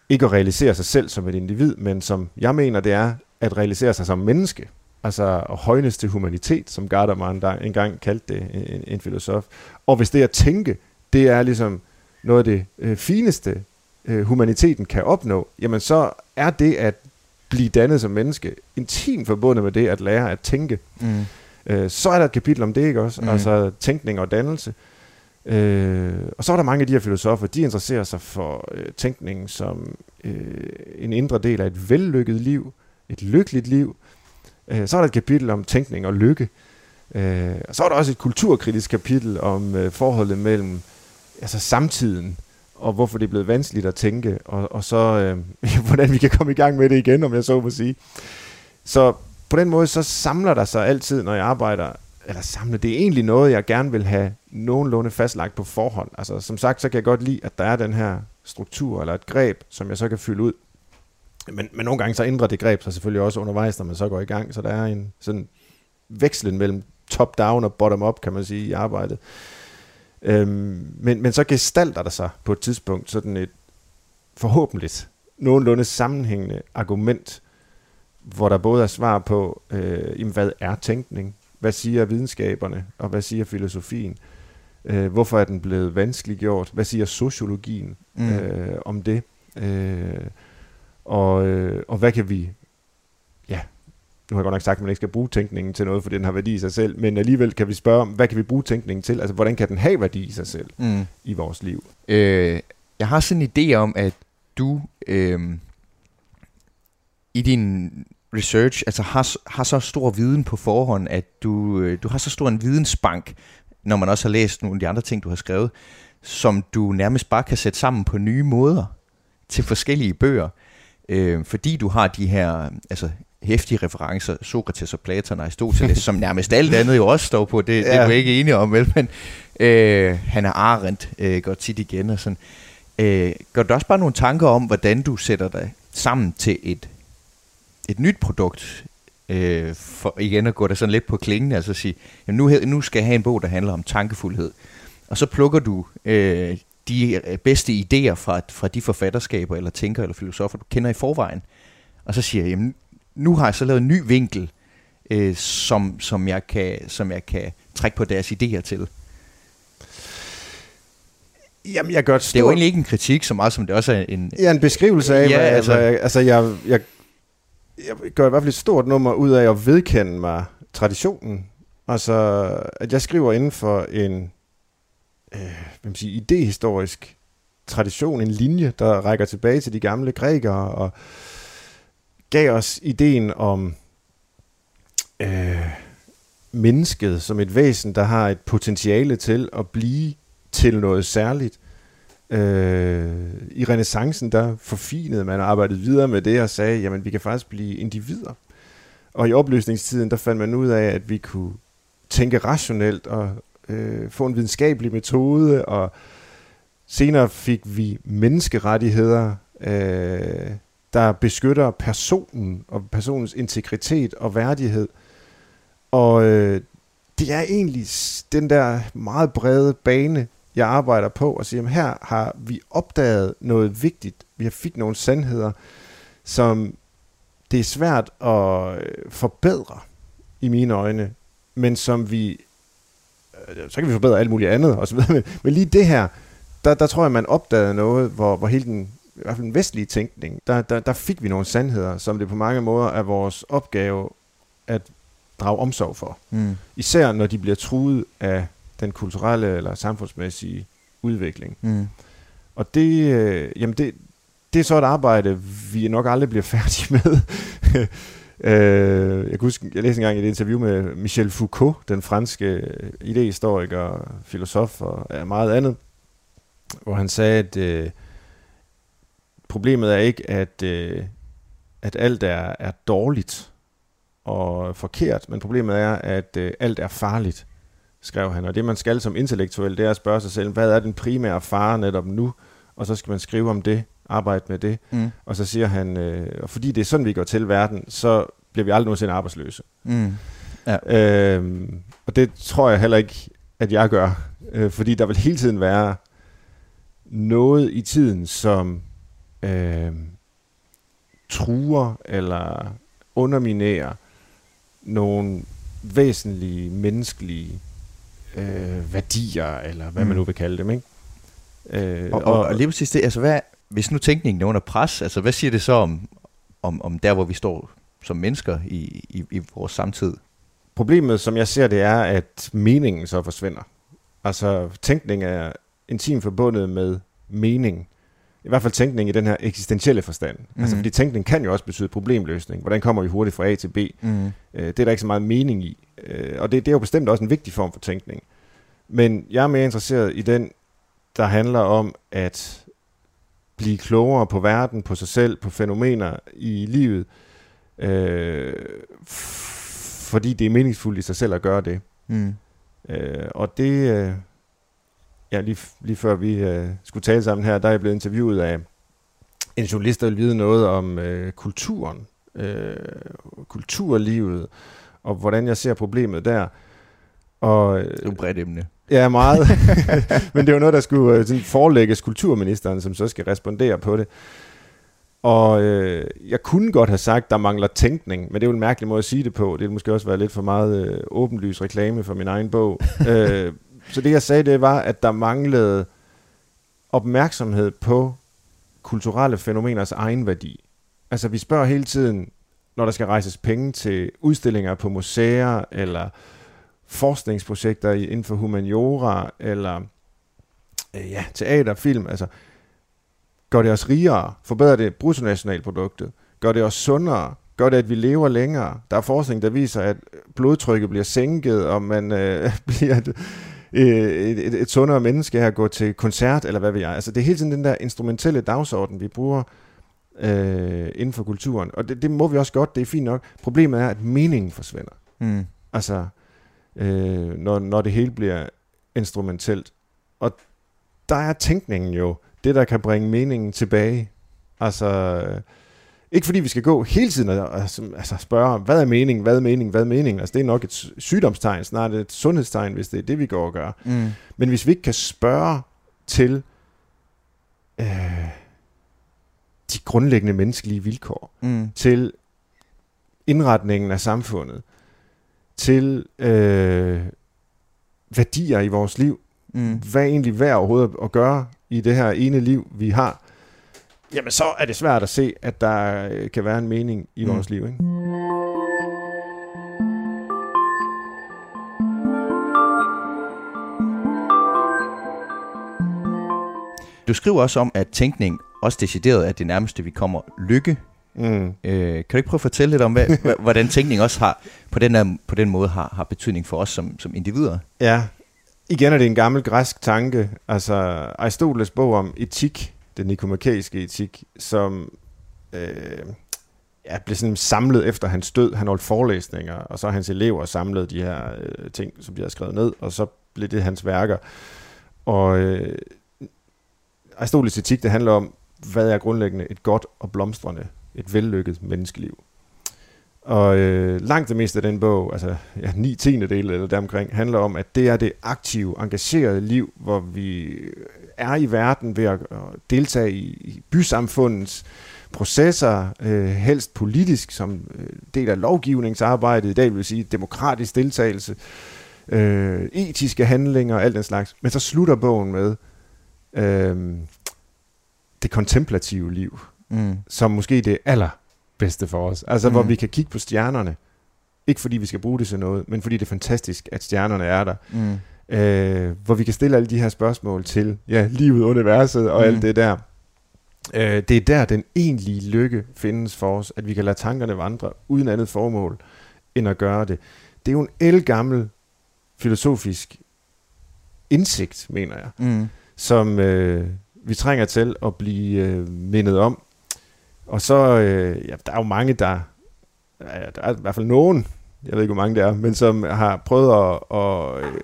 ikke at realisere sig selv som et individ, men som jeg mener, det er at realisere sig som menneske. Altså højnes til humanitet, som Gadamer engang kaldte det, en, en filosof. Og hvis det at tænke, det er ligesom noget af det øh, fineste, øh, humaniteten kan opnå, jamen så er det at blive dannet som menneske intimt forbundet med det at lære at tænke. Mm. Øh, så er der et kapitel om det, ikke også? Mm. Altså tænkning og dannelse. Øh, og så er der mange af de her filosofer, de interesserer sig for øh, tænkningen som øh, en indre del af et vellykket liv, et lykkeligt liv. Øh, så er der et kapitel om tænkning og lykke. Øh, og så er der også et kulturkritisk kapitel om øh, forholdet mellem altså samtiden, og hvorfor det er blevet vanskeligt at tænke, og, og så øh, hvordan vi kan komme i gang med det igen, om jeg så må sige. Så på den måde, så samler der sig altid, når jeg arbejder, eller samler, det er egentlig noget, jeg gerne vil have nogenlunde fastlagt på forhånd. Altså, som sagt, så kan jeg godt lide, at der er den her struktur, eller et greb, som jeg så kan fylde ud. Men, men nogle gange så ændrer det greb sig selvfølgelig også undervejs, når man så går i gang, så der er en sådan vekslen mellem top-down og bottom-up, kan man sige, i arbejdet. Øhm, men, men så gestalter der sig på et tidspunkt sådan et forhåbentlig nogenlunde sammenhængende argument, hvor der både er svar på, øh, jamen, hvad er tænkning? Hvad siger videnskaberne? Og hvad siger filosofien? Øh, hvorfor er den blevet vanskeliggjort? Hvad siger sociologien mm. øh, om det? Øh, og, øh, og hvad kan vi... Ja, nu har jeg godt nok sagt, at man ikke skal bruge tænkningen til noget, for den har værdi i sig selv, men alligevel kan vi spørge om, hvad kan vi bruge tænkningen til? Altså, hvordan kan den have værdi i sig selv mm. i vores liv? Øh, jeg har sådan en idé om, at du... Øh i din research altså har, har så stor viden på forhånd, at du, øh, du har så stor en vidensbank, når man også har læst nogle af de andre ting, du har skrevet, som du nærmest bare kan sætte sammen på nye måder til forskellige bøger. Øh, fordi du har de her altså, hæftige referencer, Sokrates og Platon og Aristoteles, som nærmest alt andet jo også står på, det, ja. det er vi ikke enige om, vel? Men øh, han er Arendt, øh, går tit igen og sådan. Øh, gør du også bare nogle tanker om, hvordan du sætter dig sammen til et et nyt produkt, øh, for igen at gå der sådan lidt på klingen, altså sige, jamen nu, nu skal jeg have en bog, der handler om tankefuldhed. Og så plukker du øh, de øh, bedste idéer fra, fra de forfatterskaber, eller tænker, eller filosofer, du kender i forvejen. Og så siger jeg, jamen nu har jeg så lavet en ny vinkel, øh, som, som, jeg kan, som jeg kan trække på deres idéer til. Jamen, jeg gør et stort... Det er jo egentlig ikke en kritik, så meget som det også er en... Ja, en beskrivelse af, Ja, altså, altså- altså, altså jeg, jeg, jeg gør i hvert fald et stort nummer ud af at vedkende mig traditionen. Altså, at jeg skriver inden for en øh, hvad man sige, idehistorisk tradition, en linje, der rækker tilbage til de gamle grækere og gav os ideen om øh, mennesket som et væsen, der har et potentiale til at blive til noget særligt. Øh, I renaissancen, der forfinede man og arbejdede videre med det og sagde, jamen vi kan faktisk blive individer. Og i opløsningstiden, der fandt man ud af, at vi kunne tænke rationelt og øh, få en videnskabelig metode, og senere fik vi menneskerettigheder, øh, der beskytter personen og personens integritet og værdighed. Og øh, det er egentlig den der meget brede bane, jeg arbejder på, og siger, jamen her har vi opdaget noget vigtigt. Vi har fik nogle sandheder, som det er svært at øh, forbedre i mine øjne, men som vi, øh, så kan vi forbedre alt muligt andet og så videre, men, men lige det her, der, der tror jeg, man opdagede noget, hvor, hvor hele den, i hvert fald den vestlige tænkning, der, der, der fik vi nogle sandheder, som det på mange måder er vores opgave at drage omsorg for. Mm. Især når de bliver truet af den kulturelle eller samfundsmæssige udvikling. Mm. Og det, øh, jamen det, det er så et arbejde, vi nok aldrig bliver færdige med. øh, jeg kan huske, jeg læste engang et interview med Michel Foucault, den franske idehistoriker, filosof og meget andet, hvor han sagde, at øh, problemet er ikke, at, øh, at alt er, er dårligt og forkert, men problemet er, at øh, alt er farligt, skrev han. Og det man skal som intellektuel, det er at spørge sig selv, hvad er den primære fare netop nu? Og så skal man skrive om det, arbejde med det. Mm. Og så siger han, øh, og fordi det er sådan, vi går til verden, så bliver vi aldrig nogensinde arbejdsløse. Mm. Øhm, og det tror jeg heller ikke, at jeg gør. Øh, fordi der vil hele tiden være noget i tiden, som øh, truer eller underminerer nogle væsentlige menneskelige øh, værdier, eller hvad mm. man Mm. nu vil kalde dem. Ikke? Øh, Og, og, og lige præcis det, altså hvad, hvis nu tænkningen er under pres, altså hvad siger det så om, om, om der, hvor vi står som mennesker i, i, i vores samtid? Problemet, som jeg ser det, er, at meningen så forsvinder. Altså, tænkning er intimt forbundet med mening. I hvert fald tænkning i den her eksistentielle forstand. Mm. Altså, Mhm. fordi tænkning kan jo også betyde problemløsning. Hvordan kommer vi hurtigt fra A til B? Mm. Øh, det er der ikke så meget mening i. Øh, og det, det er jo bestemt også en vigtig form for tænkning. Men jeg er mere interesseret i den, der handler om at blive klogere på verden, på sig selv, på fænomener i livet, øh, fordi det er meningsfuldt i sig selv at gøre det. Mm. Øh, og det, øh, ja, lige, lige før vi øh, skulle tale sammen her, der er jeg blevet interviewet af en journalist, der vil vide noget om øh, kulturen, øh, kulturlivet, og hvordan jeg ser problemet der. Og, øh, Det er jo et bredt emne. Ja, meget. Men det er jo noget, der skulle øh, sådan forelægges kulturministeren, som så skal respondere på det. Og øh, jeg kunne godt have sagt, der mangler tænkning, men det er jo en mærkelig måde at sige det på. Det ville måske også være lidt for meget øh, åbenlys reklame for min egen bog. øh, så det jeg sagde, det var, at der manglede opmærksomhed på kulturelle fænomeners egen værdi. Altså vi spørger hele tiden, når der skal rejses penge til udstillinger på museer, eller forskningsprojekter inden for humaniora, eller øh, ja, teater, film, altså gør det os rigere, forbedrer det bruttonationalproduktet, gør det os sundere, gør det, at vi lever længere. Der er forskning, der viser, at blodtrykket bliver sænket, og man øh, bliver et, et, et, et sundere menneske her at gå til koncert, eller hvad ved jeg. Altså det er hele tiden den der instrumentelle dagsorden, vi bruger øh, inden for kulturen. Og det, det må vi også godt, det er fint nok. Problemet er, at meningen forsvinder. Mm. Altså, øh, når, når det hele bliver instrumentelt. Og der er tænkningen jo det, der kan bringe meningen tilbage. Altså, øh, ikke fordi vi skal gå hele tiden og altså, spørge, hvad er mening, hvad er mening, hvad er mening? Altså, det er nok et sy- sygdomstegn, snart et sundhedstegn, hvis det er det, vi går og gør. Mm. Men hvis vi ikke kan spørge til øh, de grundlæggende menneskelige vilkår, Mm. til indretningen af samfundet, til øh, værdier i vores liv. Mm. Hvad er egentlig værd overhovedet at gøre i det her ene liv, vi har? Jamen, så er det svært at se, at der øh, kan være en mening i Mm. vores liv. Ikke? Du skriver også om, at tænkning også decideret er det nærmeste, vi kommer lykke. Mm. Øh, kan du ikke prøve at fortælle lidt om, hvad, hva- hvordan tænkning også har på den, der, på den måde har, har betydning for os som, som individer? Ja, igen er det en gammel græsk tanke. Altså Aristoteles bog om etik, den nikomakæiske etik, som øh, ja, blev sådan samlet efter hans død. Han holdt forelæsninger, og så hans elever samlede de her øh, ting, som de havde skrevet ned, og så blev det hans værker. Og øh, Aristoteles etik, det handler om, hvad er grundlæggende et godt og blomstrende, et vellykket menneskeliv. Og øh, langt det meste af den bog, altså ja, 9 tiende del eller deromkring, handler om, at det er det aktive, engagerede liv, hvor vi er i verden ved at, at deltage i, i bysamfundets processer, øh, helst politisk som øh, del af lovgivningsarbejdet, i dag vil sige demokratisk deltagelse, øh, etiske handlinger og alt den slags. Men så slutter bogen med øh, det kontemplative liv, Mm. som måske det allerbedste for os. Altså, mm. hvor vi kan kigge på stjernerne. Ikke fordi vi skal bruge det til noget, men fordi det er fantastisk, at stjernerne er der. Mm. Øh, hvor vi kan stille alle de her spørgsmål til ja, livet, universet og mm. Alt det der. Øh, det er der, den egentlige lykke findes for os, at vi kan lade tankerne vandre uden andet formål, end at gøre det. Det er jo en elgammel filosofisk indsigt, mener jeg Mm. som øh, vi trænger til at blive øh, mindet om. Og så, øh, ja, der er jo mange, der, ja, der er i hvert fald nogen, jeg ved ikke, hvor mange det er, men som har prøvet at, at øh,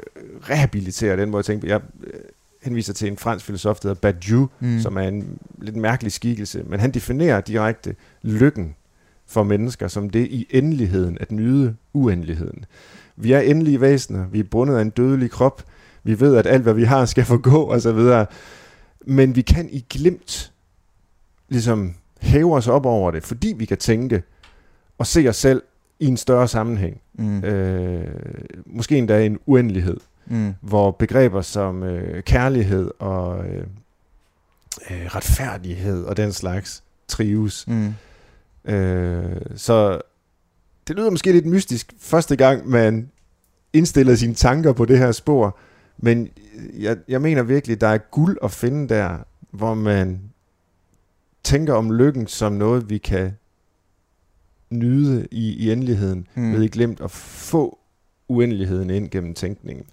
rehabilitere den måde at tænke på. Jeg øh, henviser til en fransk filosof, der hedder Badiou, Mm. som er en lidt mærkelig skikkelse, men han definerer direkte lykken for mennesker som det i endeligheden at nyde uendeligheden. Vi er endelige væsener, vi er bundet af en dødelig krop, vi ved, at alt, hvad vi har, skal forgå, og så videre. Men vi kan i glimt ligesom hæve os op over det, fordi vi kan tænke og se os selv i en større sammenhæng. Mm. Øh, måske endda en uendelighed, Mm. hvor begreber som øh, kærlighed og øh, øh, retfærdighed og den slags trives. Mm. Øh, så det lyder måske lidt mystisk første gang, man indstiller sine tanker på det her spor, men jeg, jeg mener virkelig, der er guld at finde der, hvor man tænker om lykken som noget, vi kan nyde i, i endeligheden, Mm. ved i glemt at få uendeligheden ind gennem tænkningen.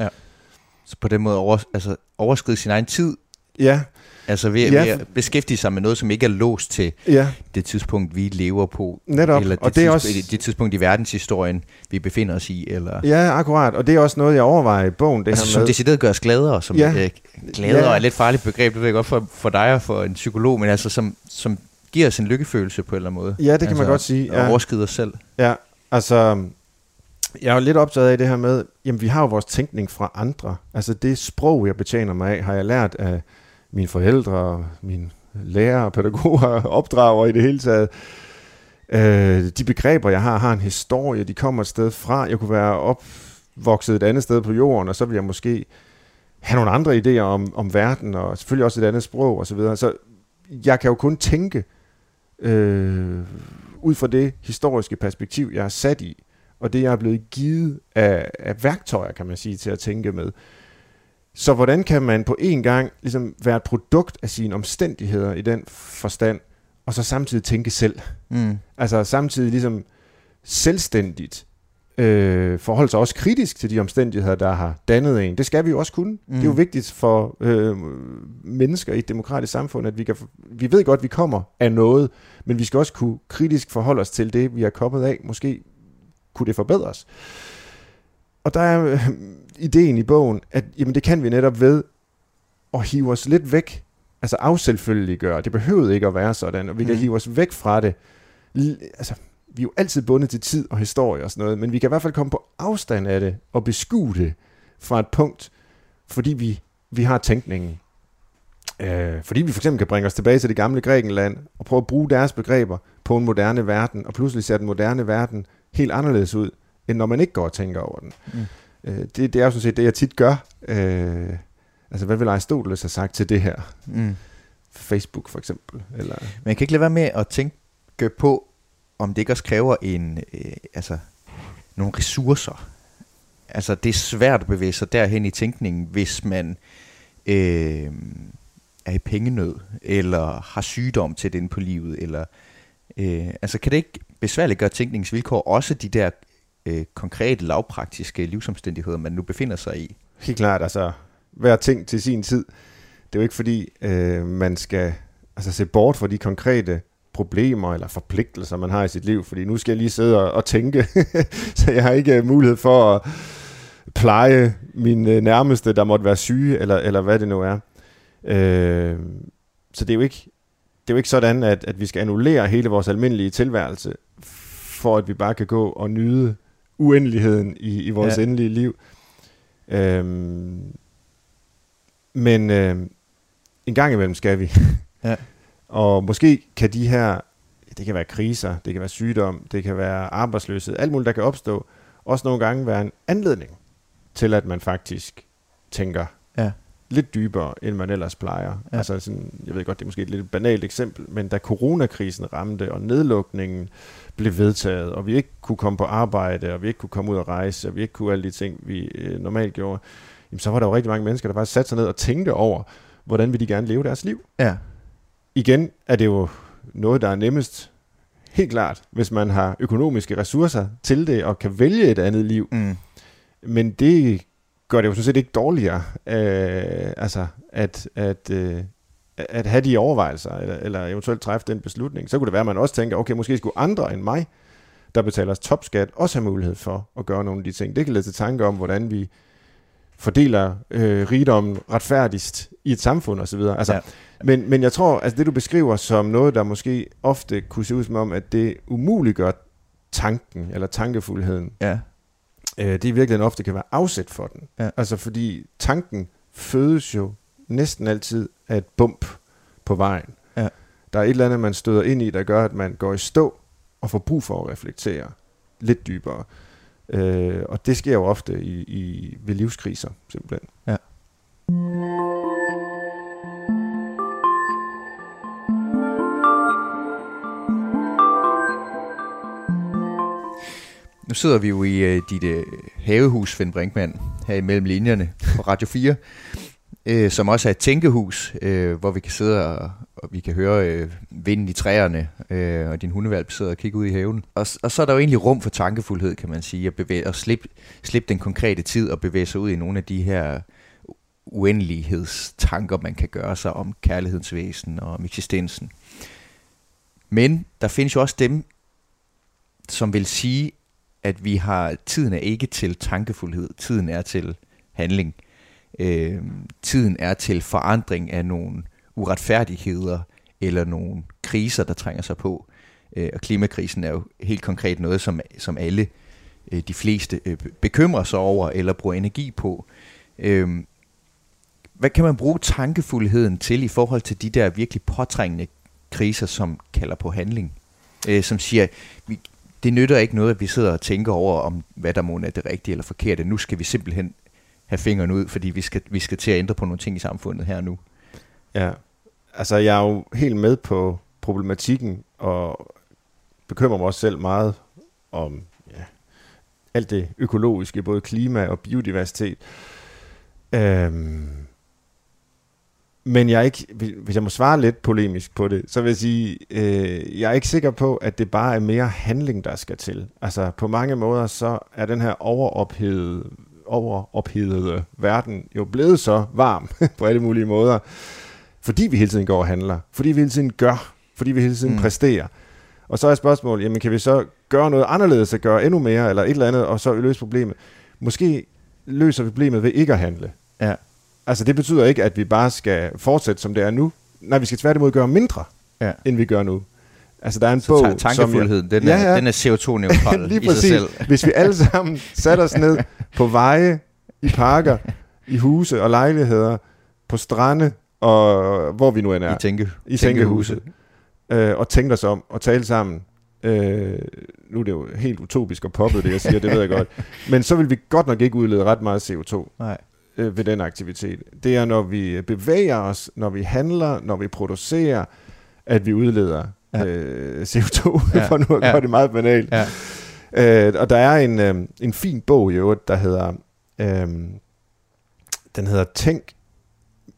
Så på den måde over, altså, overskride sin egen tid, Ja, altså ved, Ja, ved at beskæftige sig med noget, som ikke er låst til ja, det tidspunkt, vi lever på, netop. eller det, og det tidspunkt, også, det tidspunkt i verdenshistorien, vi befinder os i, eller ja, akkurat. Og det er også noget, jeg overvejer i bogen, det altså, her som med. decideret gør os gladere, som Ja. ja. øh, gladere Ja. er et lidt farligt begreb, det ved jeg godt for, for dig og for en psykolog, men altså som, som giver os en lykkefølelse på en eller anden måde. Ja, det kan altså, man godt sige. Ja. Ja. overskride os selv. Ja, altså, jeg er jo lidt optaget af det her med, jamen vi har jo vores tænkning fra andre. Altså det sprog, jeg betjener mig af, har jeg lært af mine forældre, mine lærere, pædagoger, opdrager i det hele taget. Øh, de begreber, jeg har, har en historie, de kommer et sted fra. Jeg kunne være opvokset et andet sted på jorden, og så vil jeg måske have nogle andre idéer om, om verden, og selvfølgelig også et andet sprog osv. Så, videre. så jeg kan jo kun tænke øh, ud fra det historiske perspektiv, jeg er sat i, og det, jeg er blevet givet af, af værktøjer, kan man sige, til at tænke med. Så hvordan kan man på en gang ligesom være et produkt af sine omstændigheder i den forstand, og så samtidig tænke selv? Mm. Altså samtidig ligesom selvstændigt øh, forholde sig også kritisk til de omstændigheder, der har dannet en. Det skal vi jo også kunne. Mm. Det er jo Mm. vigtigt for øh, mennesker i et demokratisk samfund, at vi, kan, vi ved godt, at vi kommer af noget, men vi skal også kunne kritisk forholde os til det, vi er kommet af. Måske kunne det forbedres. Og der er øh, ideen i bogen, at jamen, det kan vi netop ved at hive os lidt væk, altså afselvfølgeliggøre. Det behøvede ikke at være sådan, og vi kan Mm. hive os væk fra det. Altså, vi er jo altid bundet til tid og historie og sådan noget, men vi kan i hvert fald komme på afstand af det og beskue det fra et punkt, fordi vi, vi har tænkningen. Øh, fordi vi for eksempel kan bringe os tilbage til det gamle Grækenland og prøve at bruge deres begreber på en moderne verden, og pludselig ser den moderne verden helt anderledes ud, end når man ikke går og tænker over den. Mm. Øh, det, det er jo sådan set det, jeg tit gør. Øh, altså, hvad vil Aristoteles have sagt til det her? Mm. Facebook for eksempel. Eller... Men jeg kan ikke lade være med at tænke på, om det ikke også kræver en, øh, altså, nogle ressourcer. Altså, det er svært at bevæge sig derhen i tænkningen, hvis man øh, er i pengenød, eller har sygdom til den på livet, eller øh, altså kan det ikke besværligt gøre tænkningsvilkår også de der øh, konkrete, lavpraktiske livsomstændigheder, man nu befinder sig i? Helt klart, altså hver ting til sin tid. Det er jo ikke fordi, øh, man skal altså, se bort fra de konkrete problemer eller forpligtelser, man har i sit liv, fordi nu skal jeg lige sidde og, og tænke, så jeg har ikke øh, mulighed for at pleje min øh, nærmeste, der måtte være syge, eller, eller hvad det nu er. Øh, så det er jo ikke, det er jo ikke sådan, at, at vi skal annullere hele vores almindelige tilværelse, for at vi bare kan gå og nyde uendeligheden i, i vores ja. endelige liv. Øh, men øh, en gang imellem skal vi. ja. Og måske kan de her, det kan være kriser, det kan være sygdom, det kan være arbejdsløshed, alt muligt, der kan opstå, også nogle gange være en anledning til, at man faktisk tænker ja. Lidt dybere, end man ellers plejer. Ja. Altså sådan, jeg ved godt, det er måske et lidt banalt eksempel, men da coronakrisen ramte, og nedlukningen blev vedtaget, og vi ikke kunne komme på arbejde, og vi ikke kunne komme ud og rejse, og vi ikke kunne alle de ting, vi øh, normalt gjorde, jamen, så var der jo rigtig mange mennesker, der bare satte sig ned og tænkte over, hvordan vil de gerne leve deres liv. Ja. Igen er det jo noget, der er nemmest, helt klart, hvis man har økonomiske ressourcer til det, og kan vælge et andet liv. Mm. Men det gør det jo sådan set ikke dårligere, øh, altså at, at, øh, at have de overvejelser, eller, eller eventuelt træffe den beslutning. Så kunne det være, at man også tænker, okay, måske skulle andre end mig, der betaler topskat, også have mulighed for at gøre nogle af de ting. Det kan lede til tanke om, hvordan vi fordeler øh, rigdommen retfærdigst i et samfund osv. Altså, ja. men, men jeg tror, at altså det du beskriver som noget, der måske ofte kunne se ud som om, at det umuliggør tanken eller tankefuldheden. Ja. Øh, det i virkeligheden ofte kan være afsæt for den. Ja. Altså fordi tanken fødes jo næsten altid af et bump på vejen. Ja. Der er et eller andet, man støder ind i, der gør, at man går i stå og får brug for at reflektere lidt dybere. Øh, og det sker jo ofte i, i, ved livskriser, simpelthen. Ja. Nu sidder vi jo i øh, dit øh, havehus, Finn Brinkmann, her imellem linjerne på Radio 4, øh, som også er et tænkehus, øh, hvor vi kan sidde og, og vi kan høre øh, vinden i træerne, øh, og din hundevalp sidder og kigger ud i haven. Og, og så er der jo egentlig rum for tankefuldhed, kan man sige, at, bevæge, at slippe, slippe den konkrete tid og bevæge sig ud i nogle af de her uendelighedstanker, man kan gøre sig om kærlighedens væsen og om eksistensen. Men der findes jo også dem, som vil sige, at vi har, tiden er ikke til tankefuldhed, tiden er til handling. Øh, tiden er til forandring af nogle uretfærdigheder eller nogle kriser, der trænger sig på. Øh, og klimakrisen er jo helt konkret noget, som, som alle, øh, de fleste, øh, bekymrer sig over eller bruger energi på. Øh, hvad kan man bruge tankefuldheden til i forhold til de der virkelig påtrængende kriser, som kalder på handling? Øh, som siger, vi, det nytter ikke noget, at vi sidder og tænker over, om hvad der må er det rigtige eller forkerte. Nu skal vi simpelthen have fingeren ud, fordi vi skal, vi skal til at ændre på nogle ting i samfundet her nu. Ja, altså jeg er jo helt med på problematikken, og bekymrer mig også selv meget om ja, alt det økologiske, både klima og biodiversitet. Øhm, men jeg er ikke, hvis jeg må svare lidt polemisk på det, så vil jeg sige, øh, jeg er ikke sikker på, at det bare er mere handling, der skal til. Altså på mange måder, så er den her overophedede, overophedede verden jo blevet så varm på alle mulige måder, fordi vi hele tiden går og handler, fordi vi hele tiden gør, fordi vi hele tiden mm. præsterer. Og så er spørgsmålet, jamen kan vi så gøre noget anderledes, at gøre endnu mere, eller et eller andet, og så løse problemet? Måske løser vi problemet ved ikke at handle. Ja. Altså det betyder ikke, at vi bare skal fortsætte, som det er nu. Nej, vi skal tværtimod gøre mindre, ja. end vi gør nu. Altså der er en så bog, tankefuldheden, den, ja, ja. den er CO2-neutral Lige i sig selv. Hvis vi alle sammen satte os ned på veje, i parker, i huse og lejligheder, på strande, og hvor vi nu end er. I, tænke, i tænkehuse. Øh, og tænkte os om, og tale sammen. Øh, nu er det jo helt utopisk og poppet, det jeg siger, det ved jeg godt. Men så vil vi godt nok ikke udlede ret meget CO2 Nej. Øh, ved den aktivitet. Det er, når vi bevæger os, når vi handler, når vi producerer, at vi udleder Ja. øh, CO2, Ja. for nu at Ja. gøre det meget banalt. Ja. Øh, og der er en, øh, en fin bog i øvrigt, der hedder, øh, den hedder Tænk,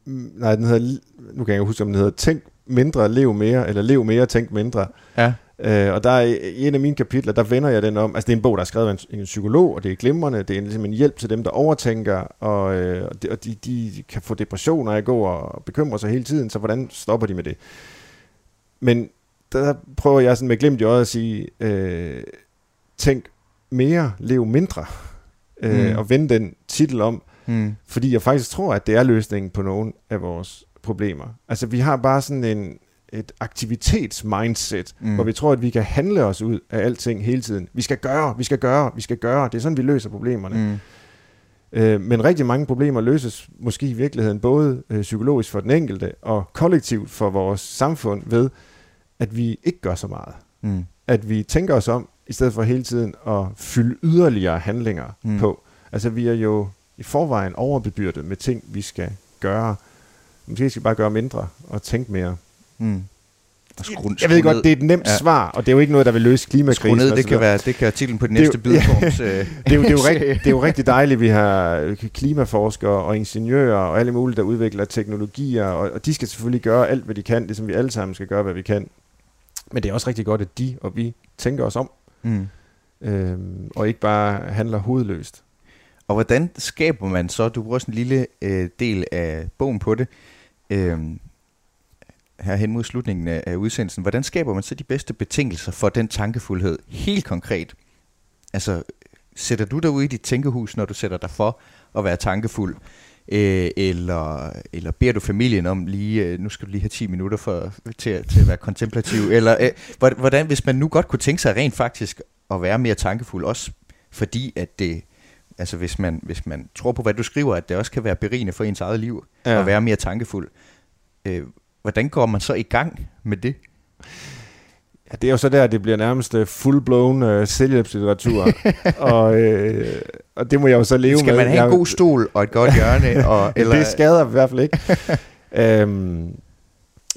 nej, den hedder, nu kan jeg ikke huske, om den hedder Tænk mindre, lev mere, eller lev mere, tænk mindre. Ja. Øh, og der er i en af mine kapitler, der vender jeg den om, altså det er en bog, der er skrevet af en, en psykolog, og det er glimrende, det er ligesom en hjælp til dem, der overtænker, og, øh, og, de, og de, de kan få depressioner af at gå og bekymre sig hele tiden, så hvordan stopper de med det? Men der prøver jeg sådan med glimt i øjet at sige, øh, tænk mere, lev mindre, øh, Mm. og vende den titel om, Mm. fordi jeg faktisk tror, at det er løsningen på nogle af vores problemer. Altså vi har bare sådan en, et aktivitetsmindset, Mm. hvor vi tror, at vi kan handle os ud af alting hele tiden. Vi skal gøre, vi skal gøre, vi skal gøre. Det er sådan, vi løser problemerne. Mm. Øh, men rigtig mange problemer løses måske i virkeligheden både øh, psykologisk for den enkelte og kollektivt for vores samfund ved, at vi ikke gør så meget. Mm. At vi tænker os om, i stedet for hele tiden at fylde yderligere handlinger mm. på. Altså vi er jo i forvejen overbebyrdet med ting, vi skal gøre. Måske skal vi bare gøre mindre og tænke mere. Mm. Og skru, Jeg ved skru godt, det er et nemt Ja. svar, og det er jo ikke noget, der vil løse Skru klimakrisen. ned, og det kan, være, det kan være titlen på den Det er næste jo- bidforms... øh, det, er jo, det, er jo rigt, det er jo rigtig dejligt, vi har klimaforskere og ingeniører og alle mulige, der udvikler teknologier, og, og de skal selvfølgelig gøre alt, hvad de kan, ligesom vi alle sammen skal gøre, hvad vi kan. Men det er også rigtig godt, at de og vi tænker os om, Mm. øhm, og ikke bare handler hovedløst. Og hvordan skaber man så, du bruger sådan en lille øh, del af bogen på det, øh, her hen mod slutningen af, udsendelsen, hvordan skaber man så de bedste betingelser for den tankefuldhed, helt konkret? Altså, sætter du dig ud i dit tænkehus, når du sætter dig for at være tankefuld? Øh, eller, eller beder du familien om lige, øh, nu skal du lige have 10 minutter for, til, at- til at være kontemplativ? Eller øh, hvor- hvordan, hvis man nu godt kunne tænke sig rent faktisk at være mere tankefuld, også fordi at det, altså hvis man, hvis man tror på, hvad du skriver, at det også kan være berigende for ens eget liv, ja. at være mere tankefuld. Øh, hvordan går man så i gang med det? Ja, det er jo så der, det bliver nærmest øh, full-blown øh, selvhjælpslitteratur, og, øh, og det må jeg jo så leve Skal med. man have en god stol og et godt hjørne? Og, eller, Det skader i hvert fald ikke. øhm,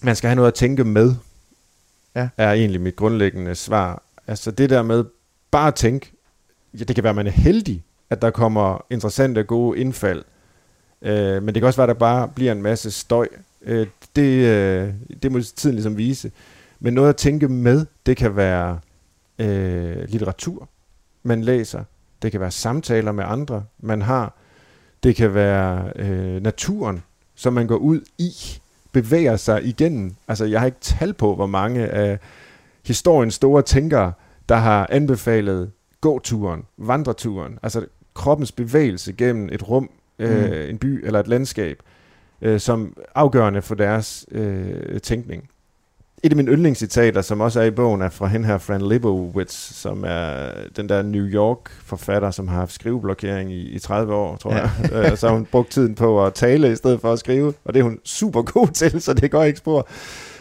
man skal have noget at tænke med, Ja. er egentlig mit grundlæggende svar. Altså det der med bare at tænke, ja, det kan være, at man er heldig, at der kommer interessante, gode indfald. Øh, men det kan også være, at der bare bliver en masse støj. Øh, det, øh, det må tiden ligesom vise. Men noget at tænke med, det kan være øh, litteratur, man læser. Det kan være samtaler med andre, man har. Det kan være øh, naturen, som man går ud i, bevæger sig igennem. Altså, jeg har ikke tal på, hvor mange af historiens store tænkere, der har anbefalet gåturen, vandreturen, altså kroppens bevægelse gennem et rum, øh, Mm. en by eller et landskab, øh, som afgørende for deres øh, tænkning. Et af mine yndlingscitater, som også er i bogen, er fra hende her, Fran Lebowitz, som er den der New York-forfatter, som har haft skriveblokering i, i 30 år, tror Ja. jeg. Øh, så har hun brugt tiden på at tale i stedet for at skrive, og det er hun super god til, så det går ikke spor.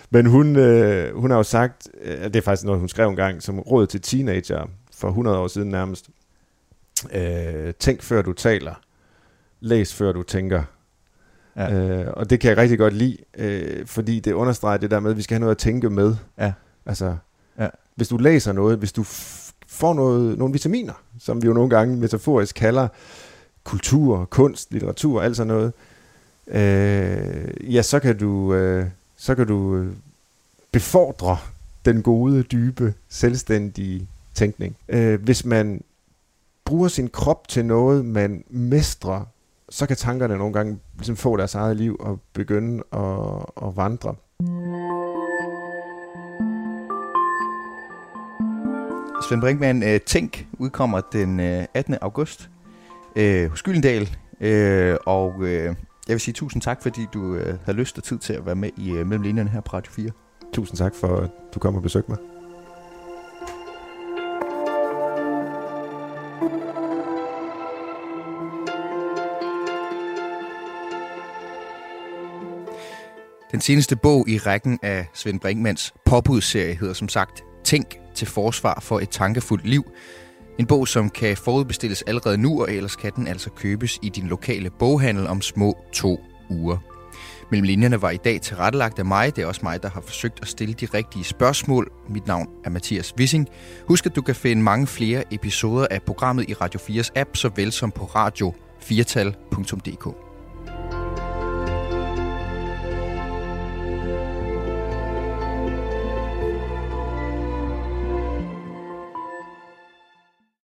Men hun, øh, hun har jo sagt, øh, det er faktisk noget, hun skrev en gang, som råd til teenager for 100 år siden nærmest. Øh, tænk før du taler. Læs før du tænker. Ja. Øh, og det kan jeg rigtig godt lide, øh, fordi det understreger det der med, at vi skal have noget at tænke med. Ja. Altså, Ja. hvis du læser noget, hvis du får noget, nogle vitaminer, som vi jo nogle gange metaforisk kalder kultur, kunst, litteratur, alt sådan noget, øh, ja, så kan du, øh, så kan du øh, befordre den gode, dybe, selvstændige tænkning. Øh, hvis man bruger sin krop til noget, man mestrer, så kan tankerne nogle gange ligesom få deres eget liv og begynde at, at vandre. Svend Brinkmann, øh, Tænk udkommer den øh, 18. august øh, hos Gyldendal. Øh, og øh, jeg vil sige tusind tak, fordi du øh, har lyst og tid til at være med i øh, Mellem Linjerne her på Radio 4. Tusind tak for, at du kom og besøgte mig. Den seneste bog i rækken af Svend Brinkmans påbudsserie hedder som sagt Tænk, til forsvar for et tankefuldt liv. En bog, som kan forudbestilles allerede nu, og ellers kan den altså købes i din lokale boghandel om små to uger. Mellem linjerne var i dag tilrettelagt af mig. Det er også mig, der har forsøgt at stille de rigtige spørgsmål. Mit navn er Mathias Wissing. Husk, at du kan finde mange flere episoder af programmet i Radio 4's app, såvel som på radio 4tal.dk.